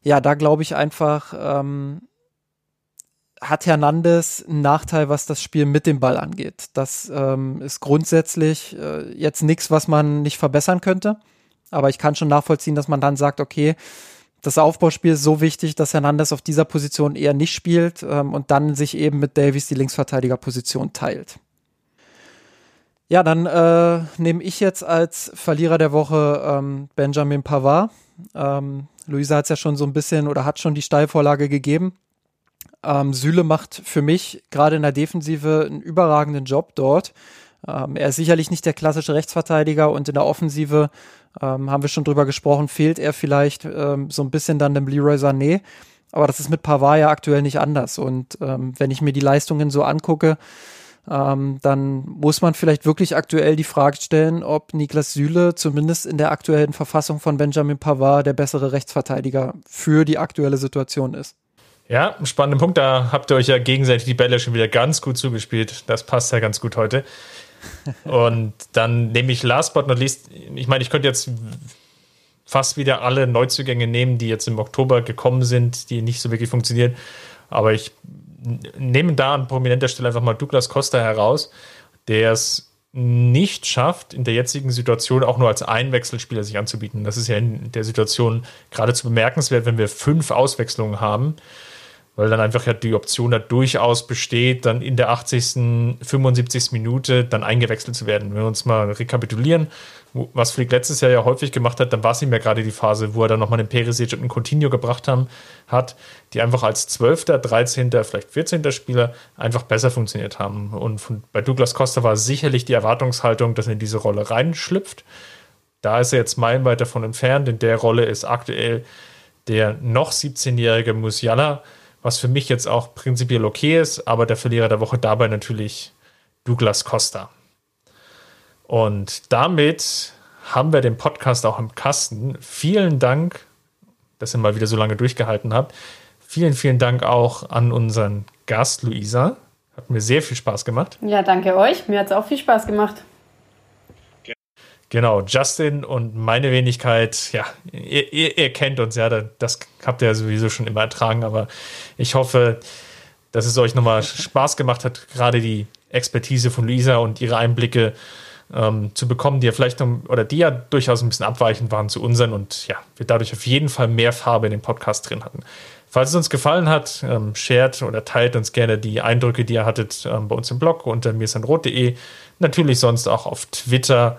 ja, da glaube ich einfach, ähm, hat Hernandez einen Nachteil, was das Spiel mit dem Ball angeht. Das ähm, ist grundsätzlich äh, jetzt nichts, was man nicht verbessern könnte. Aber ich kann schon nachvollziehen, dass man dann sagt, okay, das Aufbauspiel ist so wichtig, dass Hernandez auf dieser Position eher nicht spielt ähm, und dann sich eben mit Davies die Linksverteidigerposition teilt. Ja, dann äh, nehme ich jetzt als Verlierer der Woche ähm, Benjamin Pavard. Ähm, Luisa hat es ja schon so ein bisschen oder hat schon die Steilvorlage gegeben. Ähm, Süle macht für mich gerade in der Defensive einen überragenden Job dort. Ähm, er ist sicherlich nicht der klassische Rechtsverteidiger und in der Offensive ähm, haben wir schon drüber gesprochen, fehlt er vielleicht ähm, so ein bisschen dann dem Leroy Sané. Aber das ist mit Pavard ja aktuell nicht anders. Und ähm, wenn ich mir die Leistungen so angucke, ähm, dann muss man vielleicht wirklich aktuell die Frage stellen, ob Niklas Süle zumindest in der aktuellen Verfassung von Benjamin Pavard der bessere Rechtsverteidiger für die aktuelle Situation ist. Ja, spannender Punkt. Da habt ihr euch ja gegenseitig die Bälle schon wieder ganz gut zugespielt. Das passt ja ganz gut heute. Und dann nehme ich last but not least, ich meine, ich könnte jetzt fast wieder alle Neuzugänge nehmen, die jetzt im Oktober gekommen sind, die nicht so wirklich funktionieren. Aber ich nehmen da an prominenter Stelle einfach mal Douglas Costa heraus, der es nicht schafft, in der jetzigen Situation auch nur als Einwechselspieler sich anzubieten. Das ist ja in der Situation geradezu bemerkenswert, wenn wir fünf Auswechslungen haben, weil dann einfach ja die Option da durchaus besteht, dann in der 80., 75. Minute dann eingewechselt zu werden. Wenn wir uns mal rekapitulieren, was Flick letztes Jahr ja häufig gemacht hat, dann war es ihm ja gerade die Phase, wo er dann nochmal den Perisic und einen Coutinho gebracht haben, hat, die einfach als 12., 13., vielleicht 14. Spieler einfach besser funktioniert haben. Und von, bei Douglas Costa war sicherlich die Erwartungshaltung, dass er in diese Rolle reinschlüpft. Da ist er jetzt meilenweit davon entfernt. In der Rolle ist aktuell der noch 17-jährige Musiala, was für mich jetzt auch prinzipiell okay ist, aber der Verlierer der Woche dabei natürlich Douglas Costa. Und damit haben wir den Podcast auch im Kasten. Vielen Dank, dass ihr mal wieder so lange durchgehalten habt. Vielen, vielen Dank auch an unseren Gast, Luisa. Hat mir sehr viel Spaß gemacht. Ja, danke euch. Mir hat es auch viel Spaß gemacht. Genau, Justin und meine Wenigkeit, ja, ihr, ihr, ihr, kennt uns ja, das habt ihr ja sowieso schon immer ertragen, aber ich hoffe, dass es euch nochmal Spaß gemacht hat, gerade die Expertise von Luisa und ihre Einblicke ähm, zu bekommen, die ja vielleicht noch, oder die ja durchaus ein bisschen abweichend waren zu unseren und ja, wir dadurch auf jeden Fall mehr Farbe in dem Podcast drin hatten. Falls es uns gefallen hat, ähm, shared oder teilt uns gerne die Eindrücke, die ihr hattet ähm, bei uns im Blog unter mirsanrot.de. Natürlich sonst auch auf Twitter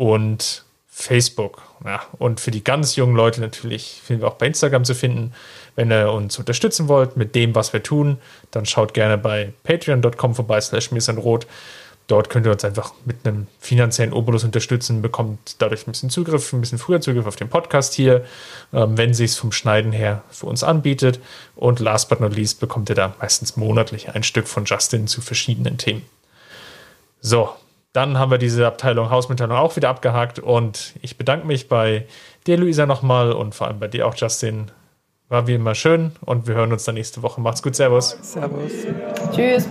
und Facebook. Ja, und für die ganz jungen Leute natürlich sind wir auch bei Instagram zu finden. Wenn ihr uns unterstützen wollt mit dem, was wir tun, dann schaut gerne bei patreon.com vorbei slash mirsanrot Dort könnt ihr uns einfach mit einem finanziellen Obolus unterstützen, bekommt dadurch ein bisschen Zugriff, ein bisschen früher Zugriff auf den Podcast hier, ähm, wenn sich es vom Schneiden her für uns anbietet. Und last but not least bekommt ihr da meistens monatlich ein Stück von Justin zu verschiedenen Themen. So, dann haben wir diese Abteilung Hausmitteilung auch wieder abgehakt und ich bedanke mich bei dir, Luisa, nochmal und vor allem bei dir auch, Justin. War wie immer schön und wir hören uns dann nächste Woche. Macht's gut, Servus. Servus. Tschüss.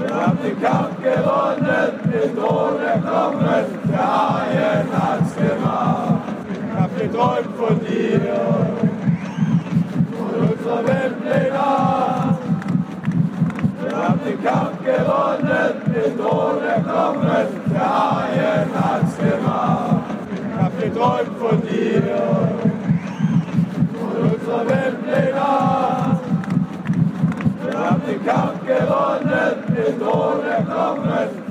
Wir haben den Kampf gewonnen, den Thron erklommen, der Haien hat's gemacht. Ich hab geträumt von dir, von unserer Weltpläne. Kampf gewonnen, den Thron erklommen, der Haien hat's gemacht. Ich hab geträumt von dir, von unserer Weltpläne. Wir haben den Kampf gewonnen, den Thron erklommen,